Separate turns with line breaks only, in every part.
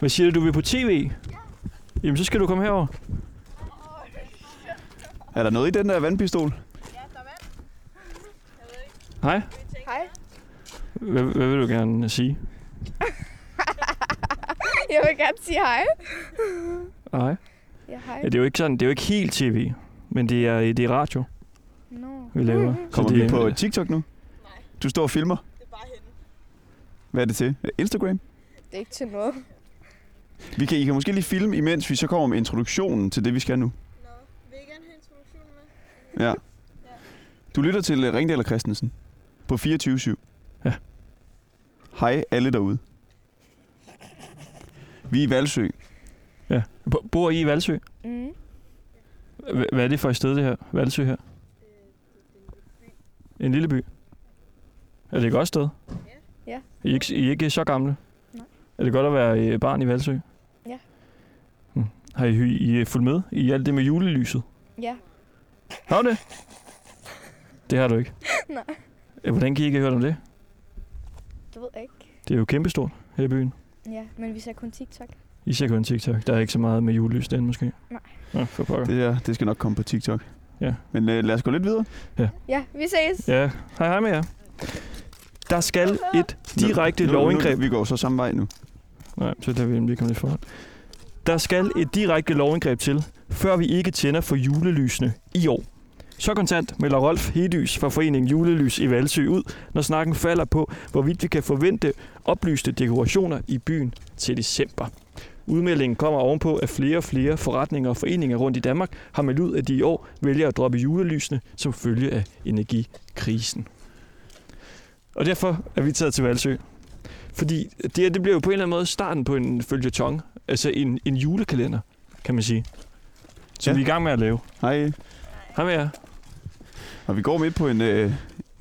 Hvad siger du, du vil på tv? Jamen, så skal du komme herover.
Er der noget i den der vandpistol?
Hej.
Hej.
Hvad, hvad vil du gerne sige?
Jeg vil gerne sige hej.
Hej.
Ja, hej.
Ja, det er jo ikke sådan, det er jo ikke helt tv, men det er, det er radio,
No.
vi laver. Så
Kommer
det
vi
er-
på TikTok nu? Du står og filmer?
Det er bare hende.
Hvad er det til? Instagram?
Det er ikke til noget.
Vi kan, I kan måske lige filme, imens vi så kommer med introduktionen til det, vi skal nu.
Nå, vil I gerne have introduktionen med?
Ja. Du lytter til øh, Ringdal og Christensen på 24-7.
Ja.
Hej alle derude. Vi er i Valsø.
Ja. Bo- Bor I i Valsø?
Mm.
Hva- Hvad er det for et sted, det her? Valsø her? En lille by? Er det et godt sted?
Ja.
I er ikke, I er ikke så gamle?
Nej.
Er det godt at være øh, barn i Valsø?
Ja.
Har I, I, I fulgt med i alt det med julelyset?
Ja.
Har du det? Det har du ikke.
Nej.
Ja, Hvordan kan I ikke have hørt om det?
Det ved jeg ikke.
Det er jo kæmpestort her i byen.
Ja, men vi ser kun TikTok.
I ser kun TikTok. Der er ikke så meget med julelys den måske.
Nej.
Nå, for pokker.
Det, er, det skal nok komme på TikTok.
Ja.
Men øh, lad os gå lidt videre.
Ja, vi ses.
Ja, hej hej med jer. Der skal et direkte
Nu-
lovindgreb
Nu, vi går så samme vej nu.
Nej, så der vil vi komme lidt forhold. Der skal et direkte lovindgreb til, før vi ikke tænder for julelysene i år. Så kontant melder Rolf Hedys fra foreningen Julelys i Valsø ud, når snakken falder på, hvorvidt vi kan forvente oplyste dekorationer i byen til december. Udmeldingen kommer ovenpå, at flere og flere forretninger og foreninger rundt i Danmark har meldt ud, at de i år vælger at droppe julelysene som følge af energikrisen. Og derfor er vi taget til Valsø. Fordi det her, det bliver jo på en eller anden måde starten på en følgetong. Altså en, en julekalender, kan man sige. Som
Ja.
vi er i gang med at lave.
Hej.
Hej med jer.
Og vi går midt på en øh,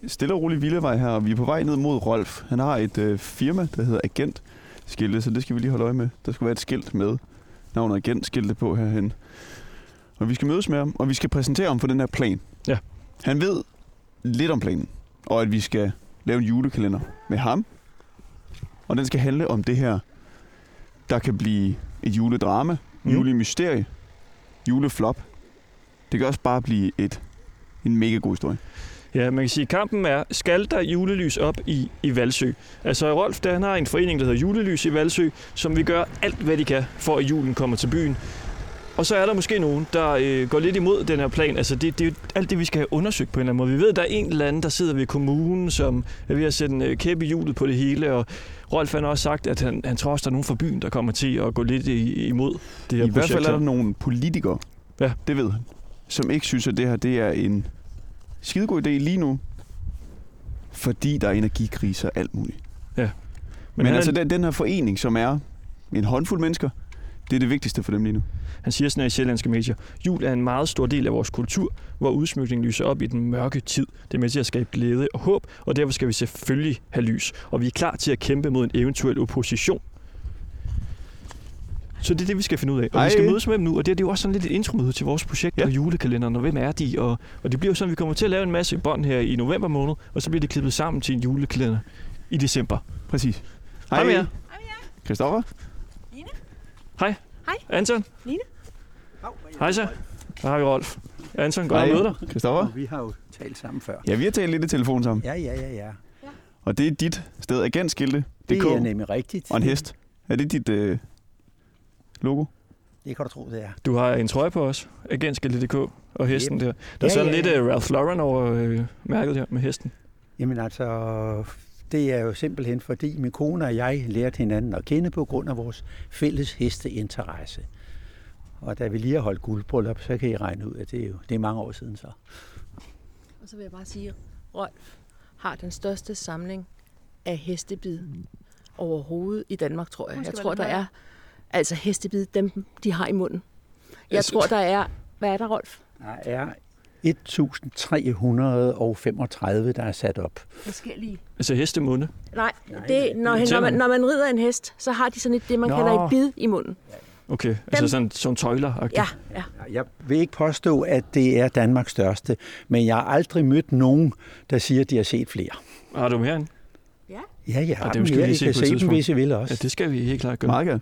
stille og rolig vildevej her, og vi er på vej ned mod Rolf. Han har et øh, firma, der hedder Agent skilte, så det skal vi lige holde øje med. Der skal være et skilt med navnet Agent skilte på herhen. Og vi skal mødes med ham, og vi skal præsentere ham for den her plan.
Ja.
Han ved lidt om planen, og at vi skal lave en julekalender med ham. Og den skal handle om det her, der kan blive et juledrama, mm. Julemysterie, juleflop. Det kan også bare blive et, en mega god historie.
Ja, man kan sige, at kampen er, skal der julelys op i, i Valsø? Altså Rolf, der, han har en forening, der hedder Julelys i Valsø, som vil gøre alt, hvad de kan, for at julen kommer til byen. Og så er der måske nogen, der øh, går lidt imod den her plan. Altså det, det er jo alt det, vi skal have undersøgt på en eller anden måde. Vi ved, at der er en eller anden, der sidder ved kommunen, som er ved at sætte en øh, kæppe i hjulet på det hele. Og Rolf han har også sagt, at han, han tror også, der er nogen fra byen, der kommer til at gå lidt i, imod det her
I hvert fald
projekt
er der nogle politikere,
Ja.
det ved han, som ikke synes, at det her det er en skidegod idé lige nu, fordi der er energikrise og alt muligt. Men,
Men,
Men altså den, den her forening, som er en håndfuld mennesker, det er det vigtigste for dem lige nu.
han siger sådan her i sjællandske medier, jul er en meget stor del af vores kultur, hvor udsmykningen lyser op i den mørke tid. Det er med til at skabe glæde og håb, og derfor skal vi selvfølgelig have lys. Og vi er klar til at kæmpe mod en eventuel opposition. Så det er det, vi skal finde ud af. Og
Hej.
vi skal mødes med dem nu, og det er, det er jo også sådan lidt et intromøde til vores projekt
Ja.
og julekalenderen, og hvem er de? Og, og det bliver jo sådan, at vi kommer til at lave en masse bånd her i november måned, og så bliver det klippet sammen til en julekalender i december.
Præcis.
Hej med jer.
Christoffer.
Anton?
Line?
Hej så. Der har vi Rolf. Anton, godt
Hej.
at møde dig.
Christoffer.
Og vi har jo talt sammen før.
Ja, vi har talt lidt i telefon sammen.
Ja, ja, ja, ja.
Og det er dit sted, agentskilte.dk
Det er nemlig rigtigt.
og en hest. Er det dit øh, logo?
Det kan du tro, det er.
Du har en trøje på os, agentskilte.dk og hesten
Yep.
der. Der er
Ja,
sådan
ja,
lidt
ja.
uh, Ralph Lauren over uh, mærket her med hesten.
Jamen altså, det er jo simpelthen fordi min kone og jeg lærte hinanden at kende på grund af vores fælles hesteinteresse. Og da vi lige har holdt guldbryllup, så kan I regne ud, at det er, jo, det er mange år siden så.
Og så vil jeg bare sige, at Rolf har den største samling af hestebid overhovedet i Danmark, tror jeg. Jeg tror, der er altså hestebid, dem de har i munden. Jeg
Altså-
tror, der er... Hvad er der, Rolf?
Der er 1335, der er sat op.
Hvad sker lige?
Altså hestemunde.
Nej,
Nej,
det, når, når, man, når man rider en hest, så har de sådan et, det, man
Nå.
kalder et bid i munden.
Okay, altså sådan, sådan tøjler
Ja, ja.
Jeg vil ikke påstå, at det er Danmarks største, men jeg har aldrig mødt nogen, der siger, at de har set flere.
Har du mere end?
Ja, jeg har
Og
dem
dem skal vi
her.
lige
I
se
kan
på et
se dem, hvis I vil også.
Ja, det skal vi helt klart gøre.
Meget gerne.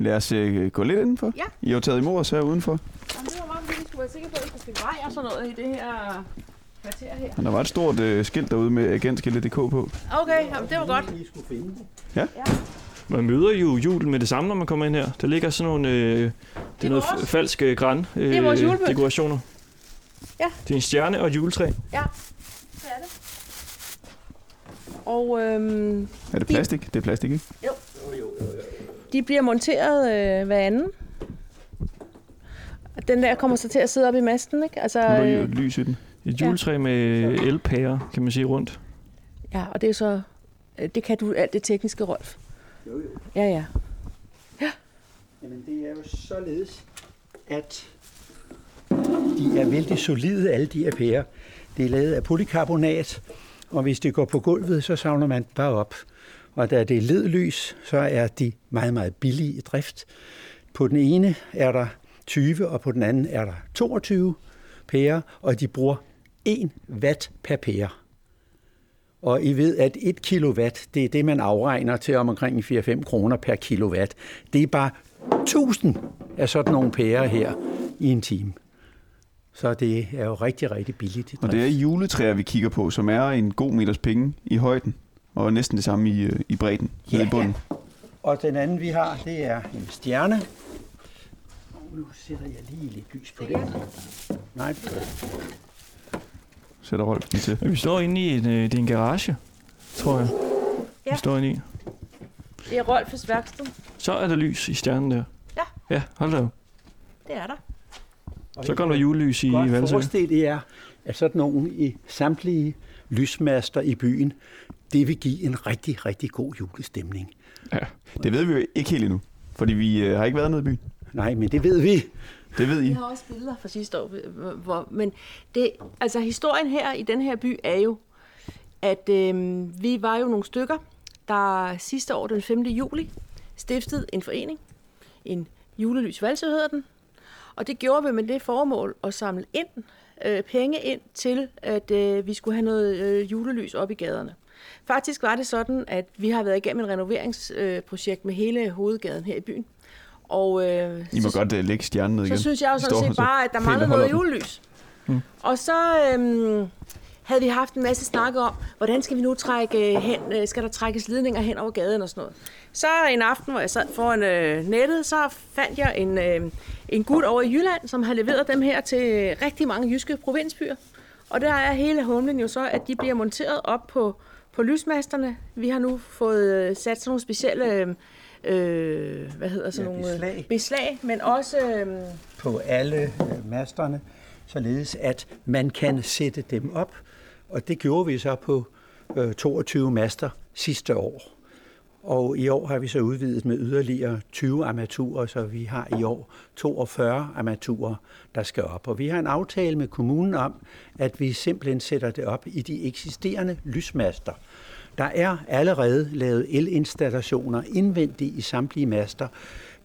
Lad os øh, gå lidt indenfor.
Ja.
I har jo taget imod os her udenfor.
Jamen, det var bare, fordi vi skulle være sikre på, at vi skulle finde vej og sådan noget i det her kvarter her.
Der var et stort øh, skilt derude med agentskiltet.dk på.
Okay, jamen, det var godt.
I skulle finde det.
Man møder jo julen med det samme, når man kommer ind her. Der ligger sådan nogle... Øh, det er noget
vores-
falsk øh, græn øh,
er vores julepynt.
dekorationer.
Ja.
Det er en stjerne og et juletræ.
Det er det. Og øhm,
Er det plastik? Det er plastik, ikke?
De bliver monteret øh, hver anden. Og Den der kommer så til at sidde op i masten, ikke? Altså,
Nu er der jo et lys i den.
Et juletræ med elpærer, kan man sige, rundt.
ja, og det er så... øh, Det kan du alt det tekniske, Rolf.
Jo, jo.
Ja, ja.
Jamen, det er jo således, at de er vældig solide, alle de her pærer. Det er lavet af polykarbonat, og hvis det går på gulvet, så savner man bare op. Og da det er ledlys, så er de meget, meget billige i drift. På den ene er der 20, og på den anden er der 22 pærer, og de bruger 1 watt per pære. Og I ved, at 1 kilowatt, det er det, man afregner til om omkring 4-5 kroner per kilowatt. Det er bare 1000 af sådan nogle pærer her i en time. Så det er jo rigtig, rigtig billigt
Og det er juletræer, vi kigger på, som er en god meters penge i højden. Og næsten det samme i, øh, i bredden, ja,
Ja,
i bunden.
Og den anden, vi har, det er en stjerne. Og nu sætter jeg lige lidt lys på den. Nej,
Sætter Rolf lige til.
Vi står inde i en, øh, det er en garage, tror jeg.
Ja.
Vi står inde i.
Det er Rolfs værksted.
Så er der lys i stjernen der.
Ja.
Ja, hold da.
Det er der.
og
Så går der julelys i
godt
Valsø.
forestille jer, at sådan nogle i samtlige lysmaster i byen, det vil give en rigtig, rigtig god julestemning.
Det ved vi jo ikke helt endnu. Fordi vi øh, har ikke været nede i byen.
Nej, men det ved vi.
Det ved
Vi
I.
har også billeder fra sidste år. hvor- Hvor, men det, altså historien her i den her by er jo, at øh, vi var jo nogle stykker, der sidste år den 5. juli stiftede en forening. En julelys valse hedder den. Og det gjorde vi med det formål at samle ind, øh, penge ind til, at øh, vi skulle have noget øh, julelys op i gaderne. Faktisk var det sådan, at vi har været igennem et renoveringsprojekt øh, med hele hovedgaden her i byen. Og, øh,
I må
så-
godt uh, lægge stjernen ned igen.
så synes jeg jo sådan set bare, at der
holder
noget julelys. Mm. Og så øhm, havde vi haft en masse snak om, hvordan skal vi nu trække hen, øh, skal der trækkes ledninger hen over gaden og sådan noget. Så en aften, hvor jeg sad foran øh, nettet, så fandt jeg en, øh, en gut over i Jylland, som har leveret dem her til rigtig mange jyske provinsbyer. Og der er hele humlen jo så, at de bliver monteret op på, på lysmasterne. Vi har nu fået øh, sat sådan nogle specielle, øh, øh, hvad hedder sådan
Ja,
nogle øh,
beslag.
beslag, men også... Øh,
på alle masterne, således at man kan sætte dem op. Og det gjorde vi så på øh, 22 master sidste år. Og i år har vi så udvidet med yderligere 20 armaturer, så vi har i år 42 armaturer, der skal op. Og vi har en aftale med kommunen om, at vi simpelthen sætter det op i de eksisterende lysmaster. Der er allerede lavet elinstallationer indvendigt i samtlige master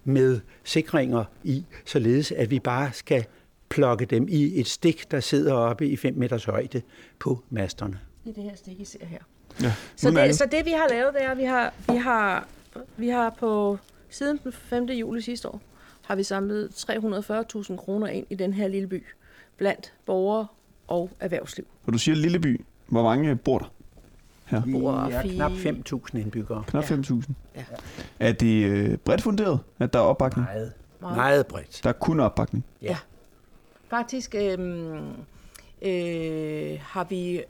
med sikringer i, således at vi bare skal plukke dem i et stik, der sidder oppe i 5 meters højde på masterne.
Det er det her stik, I ser her.
Ja,
Så det, så det vi har lavet, det er, at vi har, vi har, vi har på siden den 5. juli sidste år, har vi samlet 340.000 kroner ind i den her lille by, blandt borgere og erhvervsliv.
Og du siger Lilleby. Hvor mange bor der? Her.
Vi
Bor
er knap 5.000 indbyggere.
Knap
Ja.
5.000.
Ja.
Er det øh, bredt funderet, at der er opbakning?
Meget,
Meget.
meget bredt.
Der er kun opbakning.
Faktisk øhm, øh, har vi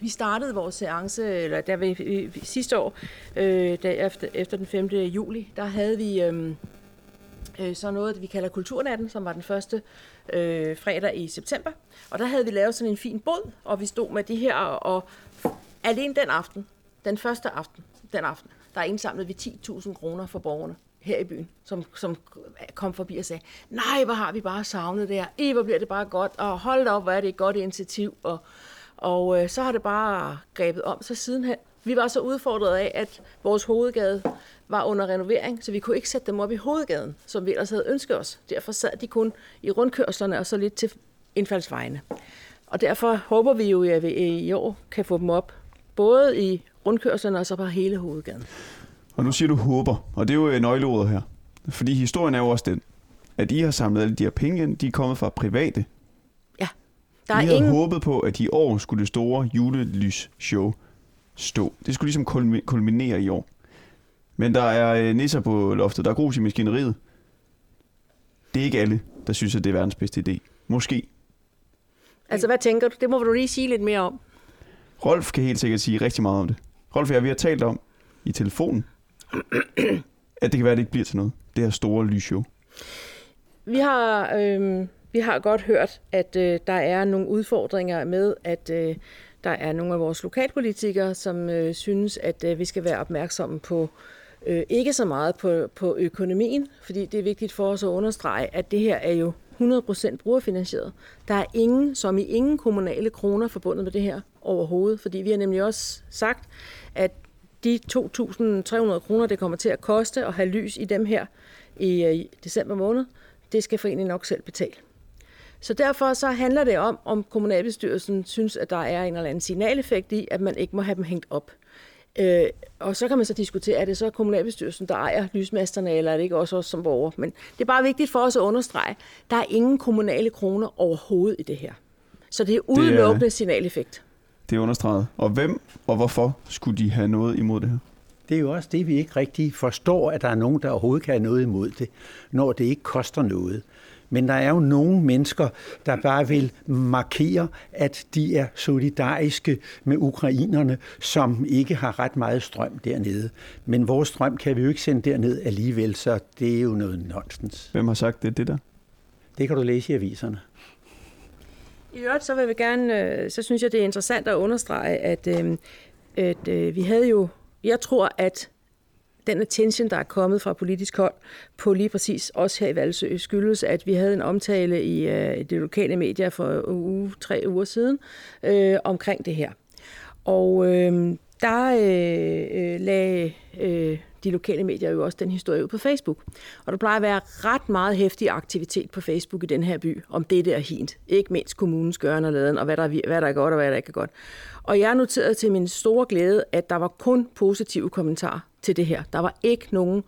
vi startede vores seance, eller der vi, sidste år, øh, der efter, efter den 5. juli, der havde vi øhm, øh, så noget, vi kalder Kulturnatten, som var den første øh, fredag i september. Og der havde vi lavet sådan en fin båd, og vi stod med det her, og alene den aften, den første aften, den aften, der indsamlede vi 10.000 kroner for borgerne her i byen, som, som kom forbi og sagde, nej, hvor har vi bare savnet det her, I, hvor bliver det bare godt, og hold da op, hvor er det et godt initiativ, og, og øh, så har det bare grebet om sig sidenhen. Vi var så udfordret af, at vores hovedgade var under renovering, så vi kunne ikke sætte dem op i hovedgaden, som vi ellers havde ønsket os. Derfor sad de kun i rundkørslerne og så lidt til indfaldsvejene. Og derfor håber vi jo, at vi i år kan få dem op, både i rundkørslerne og så på hele hovedgaden.
Og nu siger du håber, og det er jo øh, nøgleordet her. Fordi historien er jo også den, at I har samlet alle de her penge ind, de er kommet fra private.
Der er
havde
ingen,
håbet på, at i år skulle det store julelysshow stå. Det skulle ligesom kulmi- kulminere i år. Men der er øh, nisser på loftet, der er grus i maskineriet. Det er ikke alle, der synes, at det er verdens bedste idé. Måske.
altså hvad tænker du? Det må du lige sige lidt mere om.
Rolf kan helt sikkert sige rigtig meget om det. Rolf og jeg, vi har talt om i telefonen, at det kan være, at det ikke bliver til noget. Det her store lysshow.
Vi har, øh, vi har godt hørt, at øh, der er nogle udfordringer med, at øh, der er nogle af vores lokalpolitikere, som øh, synes, at øh, vi skal være opmærksomme på øh, ikke så meget på, på økonomien, fordi det er vigtigt for os at understrege, at det her er jo 100% brugerfinansieret. Der er ingen, som i ingen kommunale kroner forbundet med det her overhovedet, fordi vi har nemlig også sagt, at de 2.300 kroner, det kommer til at koste at have lys i dem her i, øh, i december måned, det skal foreningen nok selv betale. Så derfor så handler det om, om kommunalbestyrelsen synes, at der er en eller anden signaleffekt i, at man ikke må have dem hængt op. Øh, og så kan man så diskutere, er det så kommunalbestyrelsen, der ejer lysmasterne, eller er det ikke også os som borgere? Men det er bare vigtigt for os at understrege, der er ingen kommunale kroner overhovedet i det her. Så det er udelukkende det signaleffekt.
Det er understreget. Og hvem og hvorfor skulle de have noget imod det her?
Det er jo også det, vi ikke rigtig forstår, at der er nogen, der overhovedet kan have noget imod det, når det ikke koster noget. Men der er jo nogle mennesker, der bare vil markere, at de er solidariske med ukrainerne, som ikke har ret meget strøm dernede. Men vores strøm kan vi jo ikke sende derned alligevel, så det er jo noget nonsens.
Hvem har sagt det, det der?
Det kan du læse i aviserne.
I øvrigt, så vil vi gerne, øh, så synes jeg, det er interessant at understrege, at, øh, at øh, vi havde jo, jeg tror, at den attention, der er kommet fra politisk hold på lige præcis os her i Valsø, skyldes, at vi havde en omtale i øh, de lokale medier for uge, tre uger siden øh, omkring det her. Og øh, der øh, øh lagde øh, de lokale medier jo også den historie ud på Facebook. Og der plejer at være ret meget hæftig aktivitet på Facebook i den her by om det der hint. Ikke mindst kommunens gøren og laden, og hvad der, er, hvad der er godt og hvad der ikke er godt. Og jeg noterede til min store glæde, at der var kun positive kommentarer til det her. Der var ikke nogen,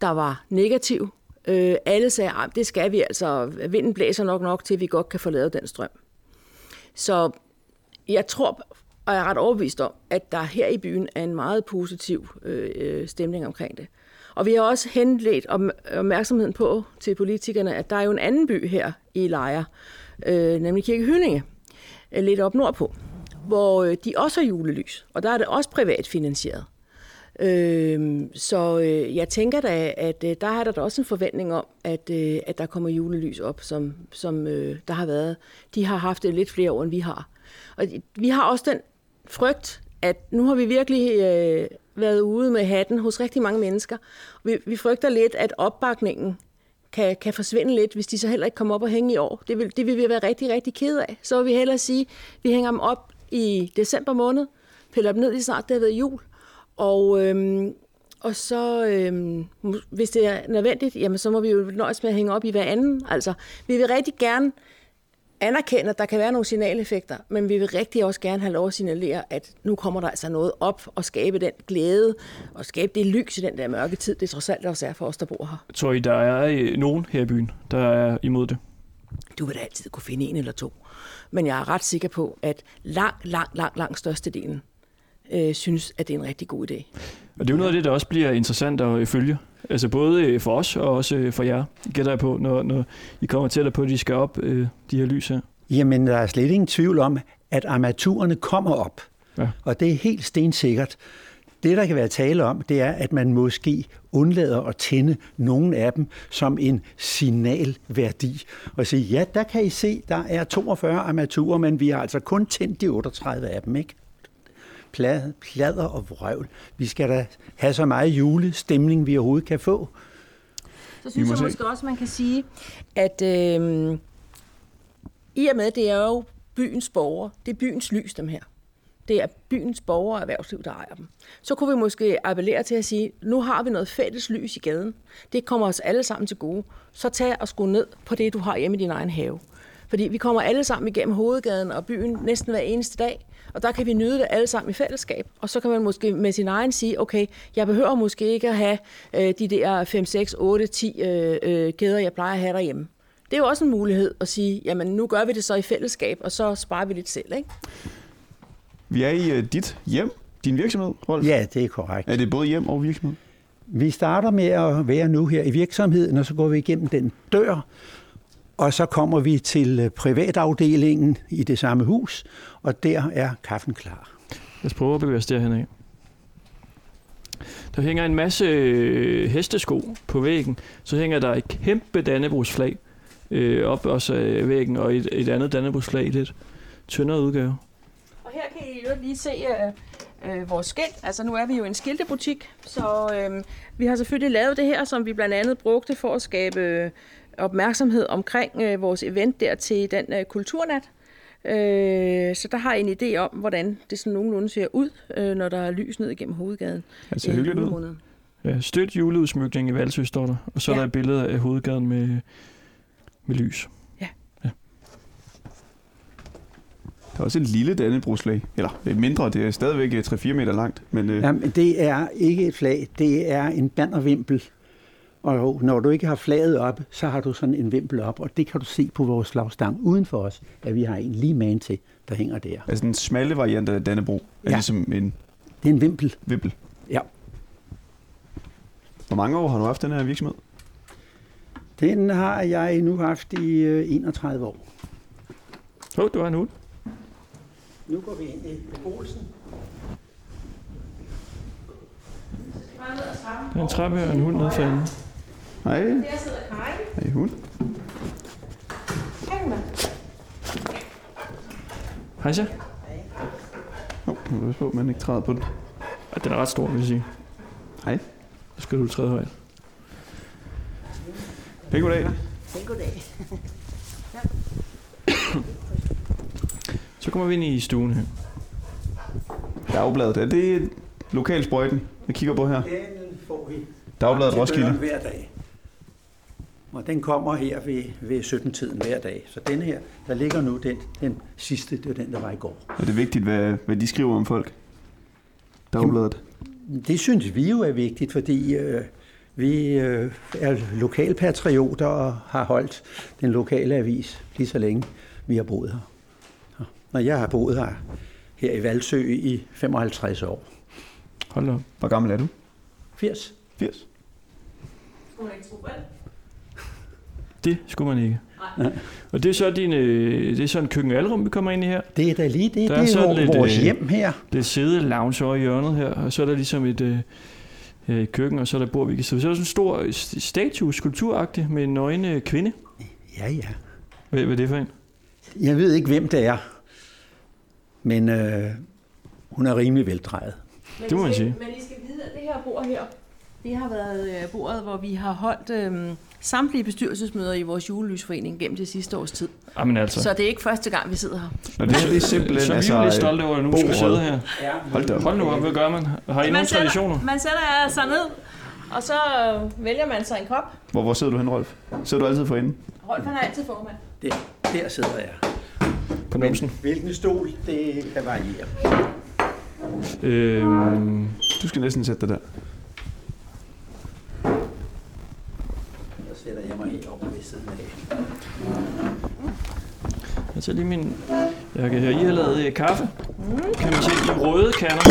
der var negativ. Øh, alle sagde, at det skal vi altså. Vinden blæser nok nok til, at vi godt kan få lavet den strøm. Så jeg tror, og jeg er ret overbevist om, at der her i byen er en meget positiv øh, øh stemning omkring det. Og vi har også henledt opmærksomheden på til politikerne, at der er jo en anden by her i Lejre, øh, nemlig Kirke Hyllinge, øh, lidt op nordpå, hvor øh, de også har julelys, og der er det også privat finansieret. Øh, så øh, jeg tænker da, at øh, der har der da også en forventning om, at, øh, at der kommer julelys op, som, som øh, der har været. De har haft det lidt flere år, end vi har. Og vi har også den frygt, at nu har vi virkelig øh, været ude med hatten hos rigtig mange mennesker. Vi, vi frygter lidt, at opbakningen kan, kan forsvinde lidt, hvis de så heller ikke kommer op og hænge i år. Det vil, det vil vi være rigtig, rigtig ked af. Så vil vi hellere sige, at vi hænger dem op i december måned, piller dem ned lige snart, det har været jul, og, øhm, og så, øhm, hvis det er nødvendigt, jamen, så må vi jo nøjes med at hænge op i hver anden. Altså, vi vil rigtig gerne anerkende, at der kan være nogle signaleffekter, men vi vil rigtig også gerne have lov at signalere, at nu kommer der altså noget op og skabe den glæde og skabe det lys i den der mørke tid, det trods alt også er for os, der bor her.
Tror I, der er øh, nogen her i byen, der er imod det?
Du vil da altid kunne finde en eller to. Men jeg er ret sikker på, at lang, lang, lang, lang størstedelen øh, synes, at det er en rigtig god idé.
Og det er jo noget af det, der også bliver interessant at følge. Altså både øh, for os og også øh, for jer, gætter jeg på, når, når I kommer til på, at de skal op, øh, de her lys her.
Jamen, der er slet ingen tvivl om, at armaturerne kommer op. Ja. Og det er helt stensikkert. Det, der kan være tale om, det er, at man måske undlader at tænde nogle af dem som en signalværdi. Og sige, ja, der kan I se, der er 42 armaturer, men vi har altså kun tændt de 38 af dem, ikke? Plader og vrøvl. Vi skal da have så meget julestemning, vi overhovedet kan få.
Så synes jeg måske også, man kan sige, at øh, i og med, det er jo byens borgere, det er byens lys, dem her. Det er byens borgere og erhvervsliv, der ejer dem. Så kunne vi måske appellere til at sige, nu har vi noget fælles lys i gaden. Det kommer os alle sammen til gode. Så tag og skru ned på det, du har hjemme i din egen have. Fordi vi kommer alle sammen igennem hovedgaden og byen næsten hver eneste dag, og der kan vi nyde det alle sammen i fællesskab. Og så kan man måske med sin egen sige, okay, jeg behøver måske ikke at have øh, de der 5, 6, 8, 10 øh, øh, kæder, jeg plejer at have derhjemme. Det er jo også en mulighed at sige, jamen nu gør vi det så i fællesskab, og så sparer vi lidt selv, ikke?
Vi er i uh, dit hjem, din virksomhed, Rolf.
Ja, det er korrekt.
Er det både hjem og virksomhed?
Vi starter med at være nu her i virksomheden, og så går vi igennem den dør, og så kommer vi til øh, privatafdelingen i det samme hus, og der er kaffen klar.
Lad os prøve at bevæge os derhen af. Der hænger en masse øh, hestesko på væggen. Så hænger der et kæmpe Dannebrogsflag øh, op også af væggen, og et, et andet Dannebrogsflag i lidt tyndere udgave.
Og her kan I jo lige se øh, øh, vores skilt. Altså nu er vi jo en skiltebutik, så øh, vi har selvfølgelig lavet det her, som vi blandt andet brugte for at skabe øh, opmærksomhed omkring øh, vores event der til den øh, kulturnat. Øh, så der har I en idé om, hvordan det sådan nogenlunde ser ud, øh, når der er lys ned igennem hovedgaden.
Det ser
i
hyggeligt ud.
Ja, støt juleudsmykning i Valsø står der. Og så ja.
Ja.
er der et billede af hovedgaden med, med lys.
Der er også et lille Dannebroslag. Eller er mindre, det er stadigvæk øh, 3-4 meter langt. Men øh,
Jamen, det er ikke et flag, det er en bannervimpel. Og når du ikke har flaget op, så har du sådan en vimpel op, og det kan du se på vores flagstang uden for os, at vi har en lige man til, der hænger der.
altså den smalle variant af Dannebro er
Ja.
ligesom en
Det er en vimpel.
vimpel.
Ja.
Hvor mange år har du haft den her virksomhed?
Den har jeg nu haft i øh, 31 år.
Åh, oh, du har en hund.
Nu går vi ind i beboelsen.
Der er en trappe og en hund nede for enden.
Hej.
Der sidder Karin.
Hej hund.
Hej, Emma.
Hej så.
Oh, nu du på, at man ikke træder på den.
Ja, den er ret stor, vil jeg sige.
Hej.
Så skal du træde højt.
Pæn goddag.
Goddag.
Så kommer vi ind i stuen her.
Dagbladet. Er det lokalsprøjten, jeg kigger på her?
Den får vi
Dagbladet Roskilde.
hver dag. Og den kommer her ved, ved 17-tiden hver dag. Så den her, der ligger nu den, den sidste, det var den, der var i går.
Er det vigtigt, hvad, hvad de skriver om folk? Dagbladet.
Det synes vi jo er vigtigt, fordi øh, vi øh, er lokalpatrioter og har holdt den lokale avis lige så længe vi har boet her. Og Når jeg har boet her, her i Valsø i 55 år.
Hold op.
Hvor gammel er du?
80.
80.
Skulle man ikke tro?
Det skulle man ikke.
Nej.
Og det er så din, øh, det er så en køkkenalrum, vi kommer ind i her.
Det er da lige det.
Der er
Det er
sådan
jo
lidt,
vores
øh,
hjem her.
Det er sæde lounge over i hjørnet her, og så er der ligesom et, øh, øh, et køkken, og så er der bord, vi kan sidde. Så er der sådan en stor øh, st- statue, skulpturagtig, med en nøgne kvinde.
Ja, ja.
Hvad, hvad er det for en?
Jeg ved ikke, hvem det er, men øh, hun er rimelig veldrejet.
Men
Det må man sige.
Men I skal vide, at det her bord her, det har været øh, bordet, hvor vi har holdt øh, samtlige bestyrelsesmøder i vores julelysforening gennem det sidste års tid.
Jamen altså.
Så det er ikke første gang, vi sidder her.
Og det her det er simpelthen
så vi er
altså...
lidt stolte over, at nu skal sidde her.
Hold da.
Hold nu op, hvad gør man? Har I nogle traditioner?
man sætter sig ned, og så øh, vælger man sig en kop.
Hvor, hvor sidder du hen, Rolf? Sidder du altid for enden?
Rolf han er altid formand.
Der, der sidder jeg.
På numsen.
hvilken stol, det kan variere.
Øhm,
Du skal næsten sætte dig der.
Sætter jeg mig heroppe ved siden af.
jeg tager lige min jakke her. I har lavet øh, kaffe. Kan man se i røde kander.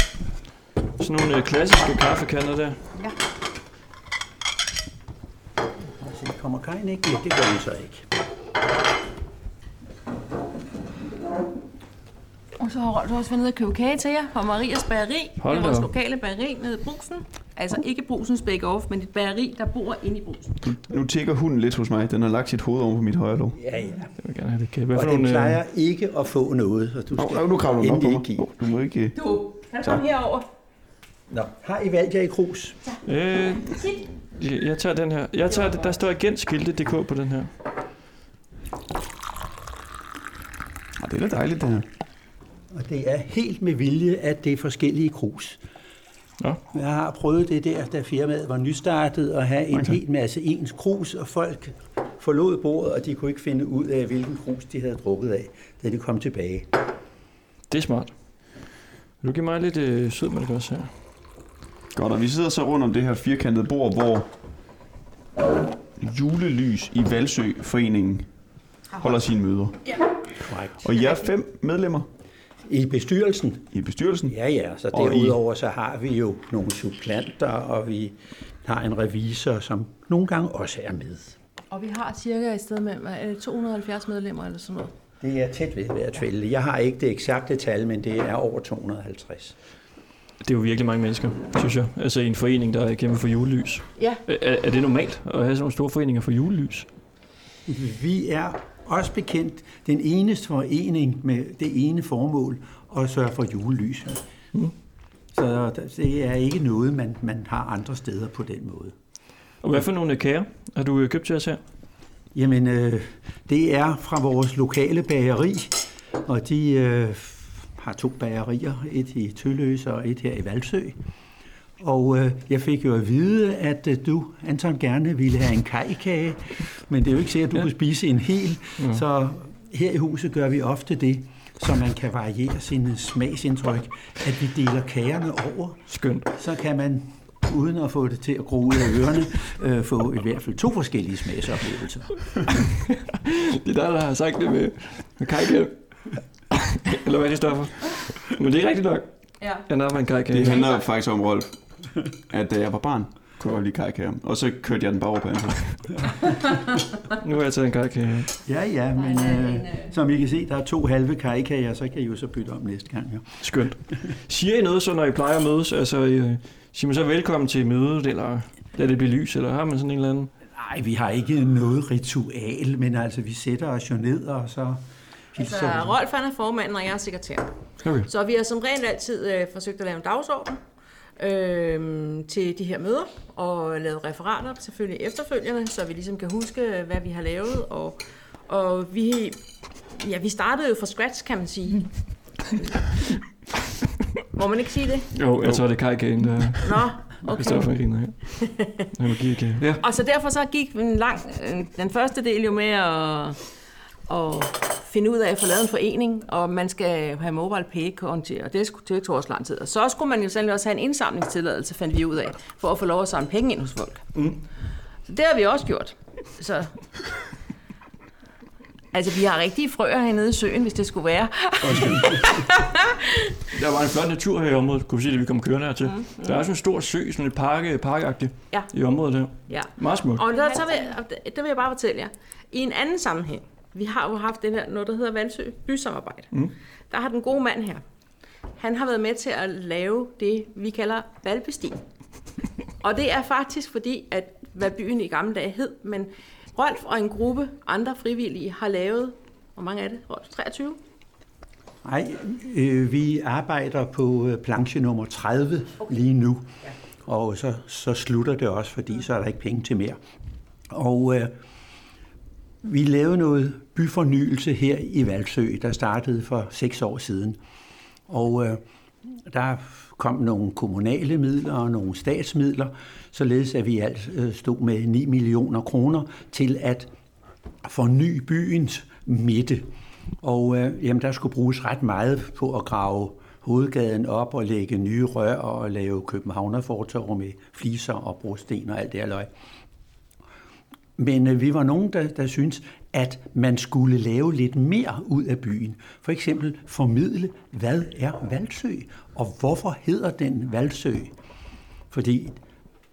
Sådan nogle øh, klassiske kaffekander der.
Så kommer Karin ikke? Ja, det gør hun så ikke.
Og så har Rolf også været nede og købe kage til jer fra Marias Bageri.
Hold
det er vores lokale bageri nede i Brugsen. Altså ikke Brugsens Bake Off, men et bageri, der bor inde i Brugsen.
Nu tækker hunden lidt hos mig. Den har lagt sit hoved over på mit højre lov.
Ja, ja.
Jeg vil gerne have det kage. Hvad
Og den
nogle...
plejer
Øh,
ikke at få noget, så du skal
oh, nu kravler den op på mig. Oh, du må ikke...
Du, han kom herover.
Nå, har I valgt jer i krus?
øh, jeg- jeg tager den her. Jeg tager, der står agentskilte.dk på den her.
Det er da dejligt, det her.
Og det er helt med vilje, at det er forskellige krus.
Nå.
Jeg har prøvet det der, da firmaet var nystartet, at have en
Okay.
hel masse ens krus, og folk forlod bordet, og de kunne ikke finde ud af, hvilken krus de havde drukket af, da de kom tilbage.
Det er smart. Vil du give mig lidt øh, sødmælk også her?
Godt, og vi sidder så rundt om det her firkantede bord, hvor julelys i Valsø-foreningen holder sine møder.
Korrekt.
Og I er fem medlemmer
I bestyrelsen,
i bestyrelsen.
ja ja, så
Og I-
derudover så har vi jo nogle supplanter, og vi har en revisor, som nogle gange også er med.
Og vi har cirka et sted med det 270 medlemmer eller sådan noget.
Det er tæt ved hvert fald. Jeg har ikke det eksakte tal, men det er over 250.
Det er jo virkelig mange mennesker, synes jeg. Altså i en forening, der er kæmpe for julelys.
Ja,
Er, er det normalt at have sådan nogle store foreninger for julelys?
Vi er også bekendt den eneste forening med det ene formål at sørge for julelys.
Mm.
Så det er ikke noget, man, man har andre steder på den måde.
Og hvad for nogle kager har du øh, købt til os her?
Jamen, øh, det er fra vores lokale bageri, og de øh, har to bagerier, et i Tølløse og et her i Valsø. Og øh, jeg fik jo at vide, at øh, du, Anton, gerne ville have en kajkage, men det er jo ikke sikkert, at du
Ja.
kunne spise en hel.
Ja.
Så her i huset gør vi ofte det, så man kan variere sine smagsindtryk, at vi deler kagerne over.
Skønt.
Så kan man, uden at få det til at gro ud af ørerne, øh, få i hvert fald to forskellige smagsoplevelser.
Det er dig, der har sagt det med, med kajkage. Eller hvad er for? Men det er rigtigt nok.
ja.
Jeg napper en kajkage.
Det handler faktisk om, Rolf, at da jeg var barn, kunne jeg lide kajkager. Og så kørte jeg den bare over på Anton.
Nu har jeg taget en kajkage.
Ja, ja, men øh,
øh,
som I kan se, der er to halve kajkager, så kan I jo så bytte om næste gang. Ja.
Skønt. Siger I noget så, når I plejer at mødes? Altså, øh, siger man så velkommen til mødet, eller lad det blive lys, eller har man sådan en eller anden?
Nej, vi har ikke noget ritual, men altså, vi sætter os jo ned, og så
Altså. Rolf han er formanden, og jeg er sekretær.
Okay.
Så vi har som regel altid øh, forsøgt at lave en dagsorden øh, til de her møder, og lavet referater selvfølgelig efterfølgende, så vi ligesom kan huske, hvad vi har lavet. Og, og vi, ja, vi startede jo fra scratch, kan man sige. Må man ikke sige det?
Jo, jeg tror, det er kajkagen, der
Nå,
okay.
okay.
griner her. Ja.
Og så derfor så gik en lang, den første del jo med at, at finde ud af at få lavet en forening, og man skal have mobile pay konti, og det skulle til tog også lang tid. Og så skulle man jo sandelig også have en indsamlingstilladelse, fandt vi ud af, for at få lov at samle penge ind hos folk.
Mm.
Så det har vi også gjort. Så Altså, vi har rigtige frøer hernede i søen, hvis det skulle være.
Der var en flot natur her i området, kunne vi sige, da vi kom kørende hertil. Mm. Der er sådan en stor sø, sådan et park, parkagtigt
Ja.
i området her.
Ja.
Meget smukt.
Og der, så vil, det vil jeg bare fortælle jer. I en anden sammenhæng, vi har jo haft det her, noget der hedder Vandsø bysamarbejde.
Mm.
Der har den gode mand her, han har været med til at lave det, vi kalder valgbestin. og det er faktisk fordi, at hvad byen i gamle dage hed, men Rolf og en gruppe andre frivillige har lavet, hvor mange er det? Rolf, 23?
Nej, øh, vi arbejder på øh, planche nummer 30 lige nu, og så, så slutter det også, fordi så er der ikke penge til mere. Og øh, vi lavede noget byfornyelse her i Valsø, der startede for seks år siden. Og øh, der kom nogle kommunale midler og nogle statsmidler, således at vi alt øh, stod med 9 millioner kroner til at forny byens midte. Og øh, jamen, der skulle bruges ret meget på at grave hovedgaden op og lægge nye rør og lave Københavnerfortorv med fliser og brosten og alt det her løg. Men øh, vi var nogen, der, der syntes, at man skulle lave lidt mere ud af byen. For eksempel formidle, hvad er Valsø, og hvorfor hedder den Valsø? Fordi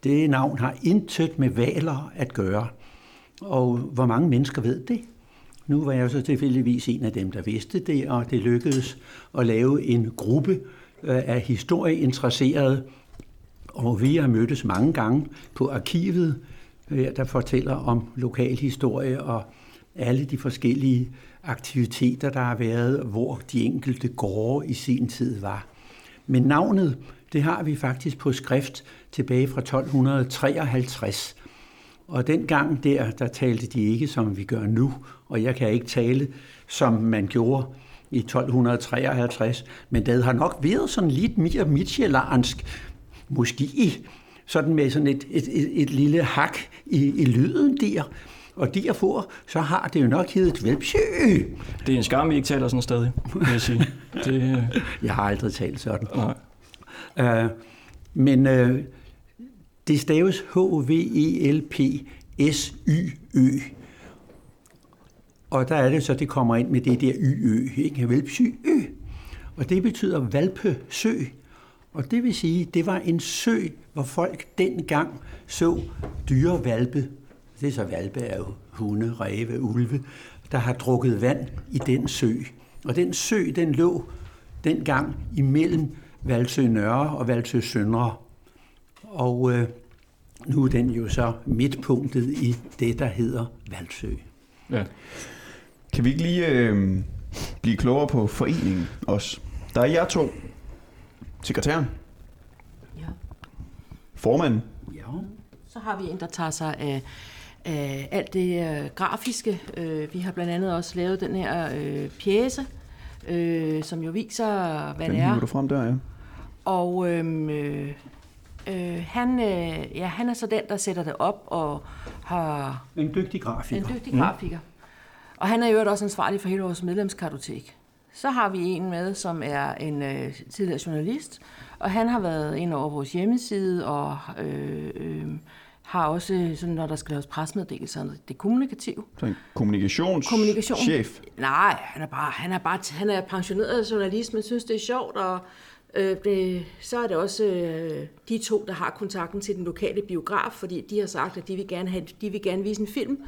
det navn har intet med valer at gøre. Og hvor mange mennesker ved det? Nu var jeg så tilfældigvis en af dem, der vidste det, og det lykkedes at lave en gruppe øh, af historieinteresserede, og vi har mødtes mange gange på arkivet, øh, der fortæller om lokalhistorie og alle de forskellige aktiviteter, der har været, hvor de enkelte gårde i sin tid var. Men navnet, det har vi faktisk på skrift tilbage fra 1253. Og dengang der, der talte de ikke, som vi gør nu, og jeg kan ikke tale, som man gjorde i 1253, men det har nok været sådan lidt mere midtjyllandsk, måske sådan med sådan et, et, et, et lille hak i, i lyden der. Og derfor så har det jo nok heddet Velpsø.
Det er en skam, vi ikke taler sådan stadig, vil jeg sige. Det, øh,
Jeg har aldrig talt sådan.
nej.
Uh, men uh, det staves E H-V-E-L-P-S-Y-Ø. Og der er det så, det kommer ind med det der y-ø, ikke? Valpsy ø. Og det betyder valpesø. Og det vil sige, det var en sø, hvor folk dengang så dyre valpe. Det er så valpe er jo hunde, ræve, ulve, der har drukket vand i den sø. Og den sø, den lå dengang imellem Valsø Nørre og Valsø Søndre. Og øh, nu er den jo så midtpunktet i det, der hedder Valsø.
Ja.
Kan vi ikke lige øh, blive klogere på foreningen også? Der er jer to. Sekretæren.
Ja.
Formanden.
Ja.
Så har vi en, der tager sig af, af alt det øh, grafiske. Øh, vi har blandt andet også lavet den her øh, pjæse, øh, som jo viser, hvad
Den
det er.
du frem der, ja.
Og øhm, øh, øh, han, øh, ja, han er så den, der sætter det op og har
En dygtig
en
grafiker.
dygtig grafiker. Og han er jo også ansvarlig for hele vores medlemskartotek. Så har vi en med, som er en øh, tidligere journalist, og han har været ind over vores hjemmeside og øh, øh, har også, sådan, når der skal laves presmeddelelser, det kommunikative.
Så en kommunikations
Kommunikation. Nej, han er bare, han er bare, han er pensioneret journalist, men synes det er sjovt, og øh, det, så er det også øh, de to, der har kontakten til den lokale biograf, fordi de har sagt, at de vil gerne, have, de vil gerne vise en film,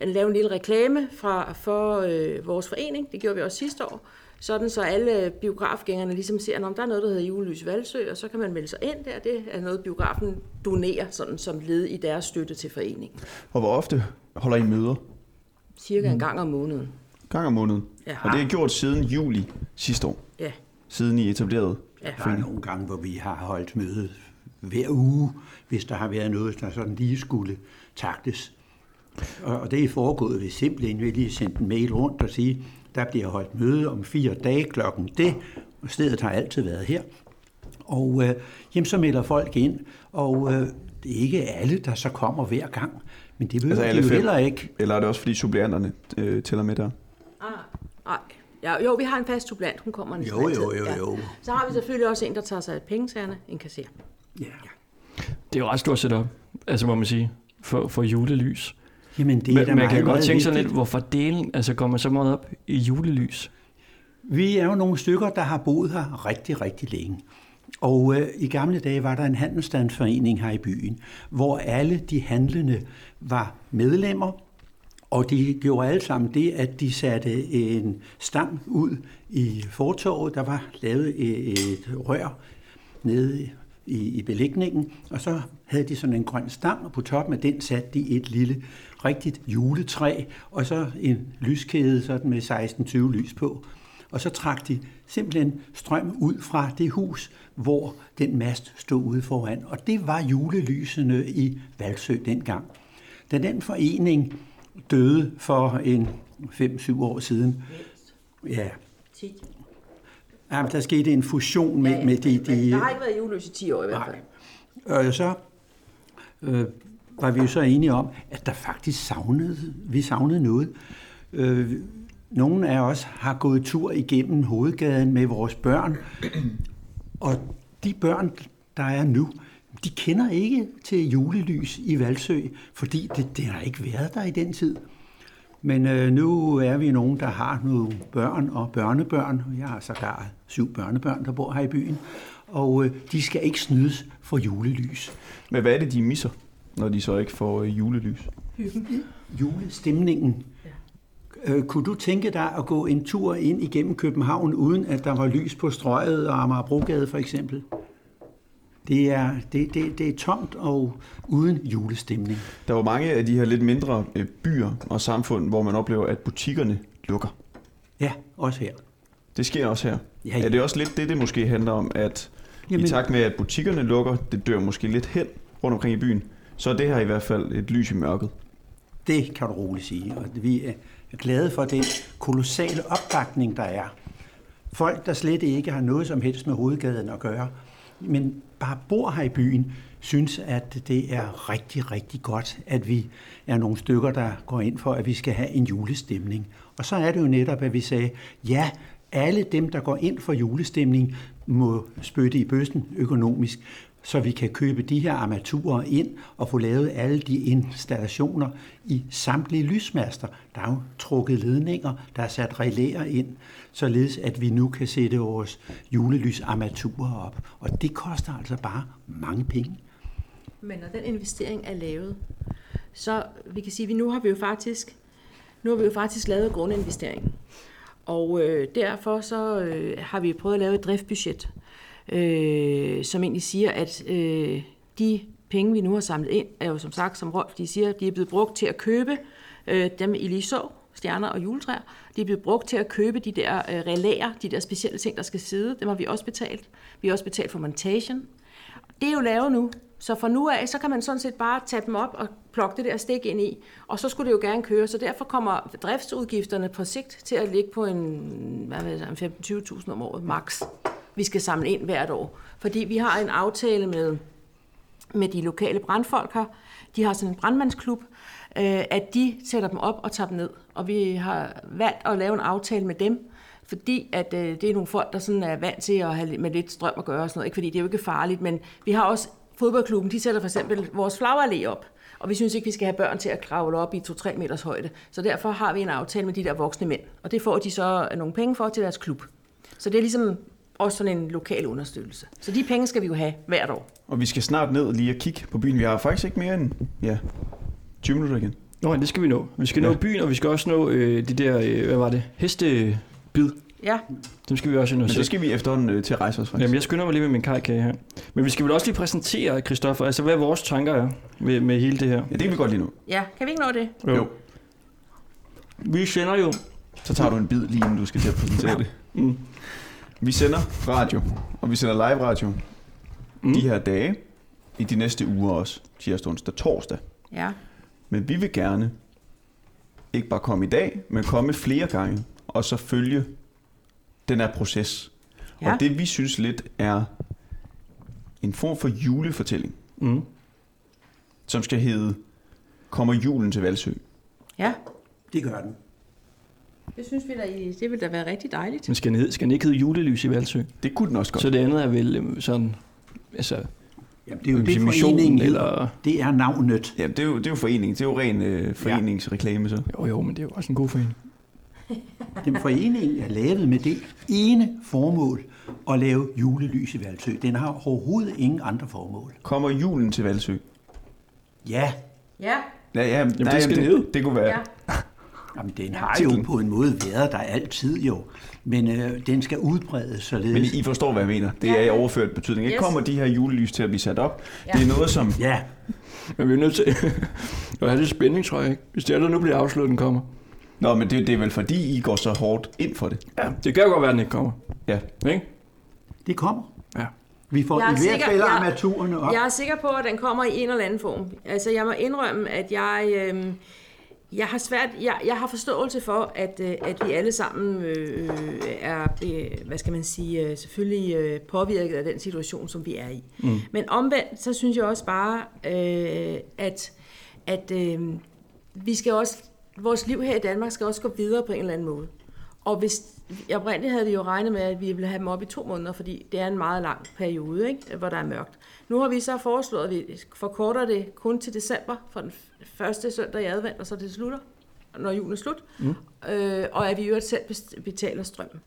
eller lave en lille reklame fra, for øh, vores forening, det gjorde vi også sidste år, sådan så alle biografgængerne ligesom ser, om der er noget, der hedder Julelys Valsø, og så kan man melde sig ind der. Det er noget, biografen donerer sådan som led i deres støtte til foreningen.
Og hvor ofte holder I møder?
Cirka en gang om måneden.
Gang om måneden.
Ja.
Og det er gjort siden juli sidste år.
Ja.
Siden I etablerede.
Ja.
Der er nogle gange, hvor vi har holdt møde hver uge, hvis der har været noget, der sådan lige skulle taktes. Og det er foregået ved simpelthen ved lige sendt en mail rundt og sige, der bliver holdt møde om fire dage klokken det, og stedet har altid været her. Og øh, jamen, så melder folk ind, og øh, det er ikke alle, der så kommer hver gang, men det behøver
Altså
de jo
fem?
heller ikke.
Eller er det også fordi suppleanterne øh, tæller med der?
Ah, nej. Ja, jo, vi har en fast supplant. Hun kommer næsten
Jo,
altid.
jo, jo, jo.
Så har vi selvfølgelig også en, der tager sig af pengetagerne, en kasser.
Ja.
Det er jo ret stort setup, altså må man sige, for, for julelys.
Jamen, det er
Men man kan godt tænke sig lidt, hvorfor delen, altså går man så meget op i julelys?
Vi er jo nogle stykker, der har boet her rigtig, rigtig længe. Og øh, i gamle dage var der en handelsstandsforening her i byen, hvor alle de handlende var medlemmer, og de gjorde alle sammen det, at de satte en stang ud i fortorvet. Der var lavet et, et rør nede i, i belægningen, og så havde de sådan en grøn stang, og på toppen af den satte de et lille, rigtigt juletræ, og så en lyskæde sådan med 16-20 lys på. Og så trak de simpelthen strøm ud fra det hus, hvor den mast stod ude foran. Og det var julelysene i Valsø dengang. Da den forening døde for en 5-7 år siden, ja, jamen, der skete en fusion med, med de,
Men der
de,
har ikke været julelys i 10 år i hvert fald.
og så øh, var vi jo så enige om, at der faktisk savnede, vi savnede noget. Øh, nogle af os har gået tur igennem hovedgaden med vores børn, og de børn, der er nu, de kender ikke til julelys i Valsø, fordi det, det har ikke været der i den tid. Men øh, nu er vi nogen, der har nogle børn og børnebørn. Jeg har sågar syv børnebørn, der bor her i byen. Og øh, de skal ikke snydes for julelys.
Men hvad er det, de misser, når de så ikke får øh, julelys?
Julestemningen. Øh, kunne du tænke dig at gå en tur ind igennem København, uden at der var lys på strøget og Amagerbrogade for eksempel? Det er, det, det, det er tomt og uden julestemning.
Der var mange af de her lidt mindre øh, byer og samfund, hvor man oplever, at butikkerne lukker.
Ja, også her.
Det sker også her.
Ja, ja.
Er det også lidt det, det måske handler om, at. Jamen- i takt med, at butikkerne lukker, det dør måske lidt hen rundt omkring i byen, så er det her i hvert fald et lys i mørket.
Det kan du roligt sige, og vi er glade for den kolossale opbakning, der er. Folk, der slet ikke har noget som helst med hovedgaden at gøre, men bare bor her i byen, synes, at det er rigtig, rigtig godt, at vi er nogle stykker, der går ind for, at vi skal have en julestemning. Og så er det jo netop, at vi sagde, ja, alle dem, der går ind for julestemning, må spytte i bøssen økonomisk, så vi kan købe de her armaturer ind og få lavet alle de installationer i samtlige lysmaster. Der er jo trukket ledninger, der er sat relæer ind, således at vi nu kan sætte vores julelysarmaturer op. Og det koster altså bare mange penge.
Men når den investering er lavet, så vi kan sige, at vi nu har vi jo faktisk, nu har vi jo faktisk lavet grundinvesteringen. Og øh, derfor så øh, har vi prøvet at lave et driftbudget, øh, som egentlig siger, at øh, de penge, vi nu har samlet ind, er jo som sagt, som Rolf de siger, de er blevet brugt til at købe øh, dem, I lige så, stjerner og juletræer. De er blevet brugt til at købe de der øh, relæer, de der specielle ting, der skal sidde. Dem har vi også betalt. Vi har også betalt for montagen. Det er jo lavet nu, så fra nu af, så kan man sådan set bare tage dem op og plukke det der stik ind i, og så skulle det jo gerne køre. Så derfor kommer driftsudgifterne på sigt til at ligge på en, hvad ved jeg, 15-20.000 om året max. Vi skal samle ind hvert år. Fordi vi har en aftale med, med de lokale brandfolk her. De har sådan en brandmandsklub, øh, at de sætter dem op og tager dem ned. Og vi har valgt at lave en aftale med dem, fordi at øh, det er nogle folk, der sådan er vant til at have med lidt strøm at gøre og sådan noget. Ikke fordi det er jo ikke farligt, men vi har også fodboldklubben, de sætter for eksempel vores flagallé op. Og vi synes ikke, vi skal have børn til at kravle op i 2-3 meters højde. Så derfor har vi en aftale med de der voksne mænd. Og det får de så nogle penge for til deres klub. Så det er ligesom også sådan en lokal understøttelse. Så de penge skal vi jo have hvert år.
Og vi skal snart ned lige og kigge på byen. Vi har faktisk ikke mere end ja, 20 minutter igen.
Nå, det skal vi nå. Vi skal
Ja.
nå byen, og vi skal også nå øh, de der, øh, hvad var det, hestebid.
Ja,
Dem skal vi også nå
Men så skal vi efterhånden øh, til at rejse os faktisk.
Jamen, jeg skynder mig lige med min kajkage her. Men vi skal vel også lige præsentere, Christoffer, altså hvad vores tanker er med, med hele det her.
Ja, det kan vi godt lige nu.
ja. Kan vi ikke nå det?
Jo.
Vi sender jo...
Så tager du en bid lige inden du skal til at præsentere det.
Mm.
Vi sender radio, og vi sender live radio
Mm.
de her dage, i de næste uger også, tirsdag, onsdag, torsdag.
Ja.
Men vi vil gerne ikke bare komme i dag, men komme flere gange, og så følge den her proces.
Ja.
Og det vi synes lidt er en form for julefortælling,
Mm.
som skal hedde Kommer julen til Valsø?
Ja,
Det gør den.
Det synes vi da, i- det vil da være rigtig dejligt.
Men skal den, skal den ikke hedde julelys i Valsø?
Det kunne den også godt.
Så det andet er vel øh, sådan... Altså,
Jamen, det er jo det, foreningen
eller...
Det er navnet.
Ja, det er jo, det er jo forening. Det er jo ren øh, foreningsreklame, så.
Jo, jo, men det er jo også en god forening.
Den forening er lavet med det ene formål at lave julelys i Valsø. Den har overhovedet ingen andre formål.
Kommer julen til Valsø?
Ja,
Ja,
Ja, ja, jamen,
det skal hedde.
det, det kunne være.
ja.
Ja.
Jamen, den har jo på en måde været der altid jo. Men øh, den skal udbredes således.
Men I forstår, hvad jeg mener. Det er i overført betydning. Ikke
Yes.
kommer de her julelys til at blive sat op.
Ja.
Det er noget, som...
Ja,
Men vi er nødt til at have det spænding, tror jeg ikke. Hvis det er, der nu bliver afslået, den kommer.
Nå, men det, det er vel fordi, I går så hårdt ind for det.
Ja, det kan jo godt være, den ikke kommer.
Ja.
Ikke?
det kommer.
Ja.
Vi får i hvert fald
jeg-
armaturerne op.
Jeg er sikker på, at den kommer i en eller anden form. Altså, jeg må indrømme, at jeg, øh, jeg har svært, jeg, jeg har forståelse for, at, øh, at vi alle sammen øh, er, øh, hvad skal man sige, øh, selvfølgelig øh, påvirket af den situation, som vi er i. Mm. Men omvendt, så synes jeg også bare, øh, at, at øh, vi skal også, vores liv her i Danmark skal også gå videre på en eller anden måde. Og hvis, oprindeligt havde vi jo regnet med, at vi ville have dem op i to måneder, fordi det er en meget lang periode, ikke? hvor der er mørkt. Nu har vi så foreslået, at vi forkorter det kun til december, fra den første søndag i advent, og så det slutter, når julen er slut, mm. øh, og at vi i øvrigt selv betaler strømmen.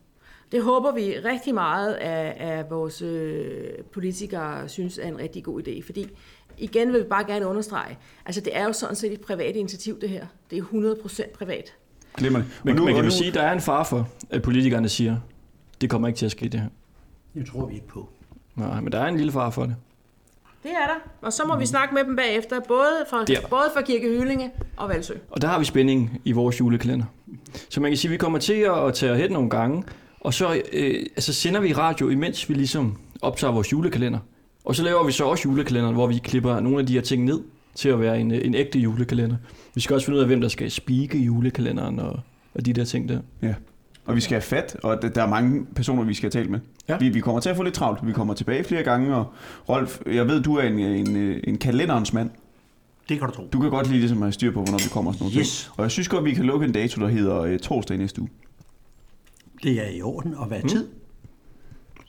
Det håber vi rigtig meget, at, at vores øh, politikere synes er en rigtig god idé, fordi igen vil vi bare gerne understrege, altså det er jo sådan set et privat initiativ det her. Det er 100% privat.
Glimrende.
Men,
nu,
men
og
kan
nu,
du sige, at der er en far for, at politikerne siger, det kommer ikke til at ske det her?
Det tror vi ikke på.
Nej, men der er en lille far for det.
Det er der. Og så må vi snakke med dem bagefter, både fra, både fra Kirke Hyllinge og Valsø.
Og der har vi spænding i vores julekalender. Så man kan sige, at vi kommer til at tage hen nogle gange, og så øh, altså sender vi radio, imens vi ligesom optager vores julekalender. Og så laver vi så også julekalenderen, hvor vi klipper nogle af de her ting ned til at være en, øh, en ægte julekalender. Vi skal også finde ud af, hvem der skal speake i julekalenderen og, og de der ting der.
Og vi skal have fat, og der er mange personer, vi skal have talt med.
Ja.
Vi, vi kommer til at få lidt travlt. Vi kommer tilbage flere gange, og Rolf, jeg ved, du er en, en, øh, en kalenderens mand.
Det kan du tro.
Du kan godt lige ligesom have styr på, hvornår vi kommer og sådan noget.
Yes.
Og jeg synes godt, vi kan lukke en dato, der hedder øh, torsdag næste uge.
Det er i orden. Og hvad er tid?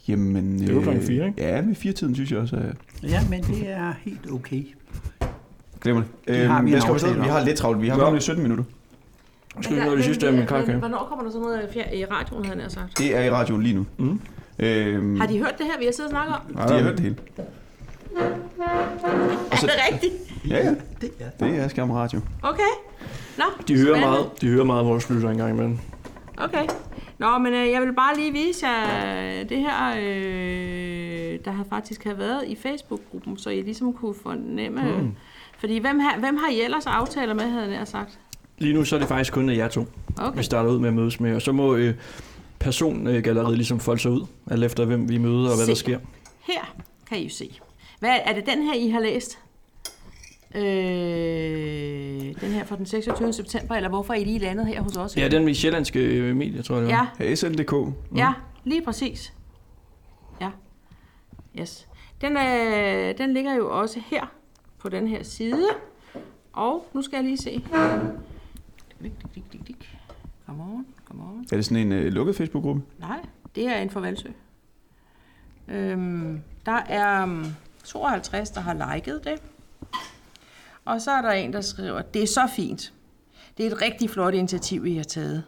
Jamen,
Det er jo klokken fire, ikke?
Ja, med fire tiden synes jeg også. Er...
Ja, men det er helt okay.
Glemmer det.
Det har vi en
jeg skal
aftale
forstå, vi har lidt travlt. Vi har kun 17 minutter.
Skal vi nå det sidste af med krakke?
Hvornår kommer der sådan noget fjer- i radioen, havde jeg nær sagt?
Det er i radioen lige nu.
Mm.
Øhm,
Har de hørt det her, vi har siddet og snakket om?
de har hørt det hele.
Er det rigtigt?
Ja, ja.
Det er
Det er skærm radio.
Okay. Nå,
De hører
spændende.
meget, de hører meget vores lytter engang imellem.
Okay. Nå, men øh, jeg vil bare lige vise jer det her, øh, der har faktisk har været i Facebook-gruppen, så I ligesom kunne fornemme... Mm. Fordi hvem har, hvem har I ellers aftaler med, havde jeg sagt?
Lige nu så er det faktisk kun af jer to,
Okay.
vi starter ud med at mødes med. Og så må øh, persongalleriet ligesom folde sig ud, alt efter hvem vi møder og hvad
Se.
der sker.
Her kan I jo se. Hvad, er det den her, I har læst? Øh, den her fra den 26. september, eller hvorfor er I lige landet her hos os?
Ja, den i sjællandske øh, medier, tror jeg det var.
Ja,
Ja, SNDK.
ja, lige præcis. Ja, yes. Den, øh, den ligger jo også her på den her side. Og nu skal jeg lige se. Dik, dik, dik. Come on, come on.
Er det sådan en øh, lukket Facebook-gruppe?
Nej, det er en for Valsø. Øhm, der er um, 52, der har liket det. Og så er der en, der skriver, det er så fint. Det er et rigtig flot initiativ, I har taget.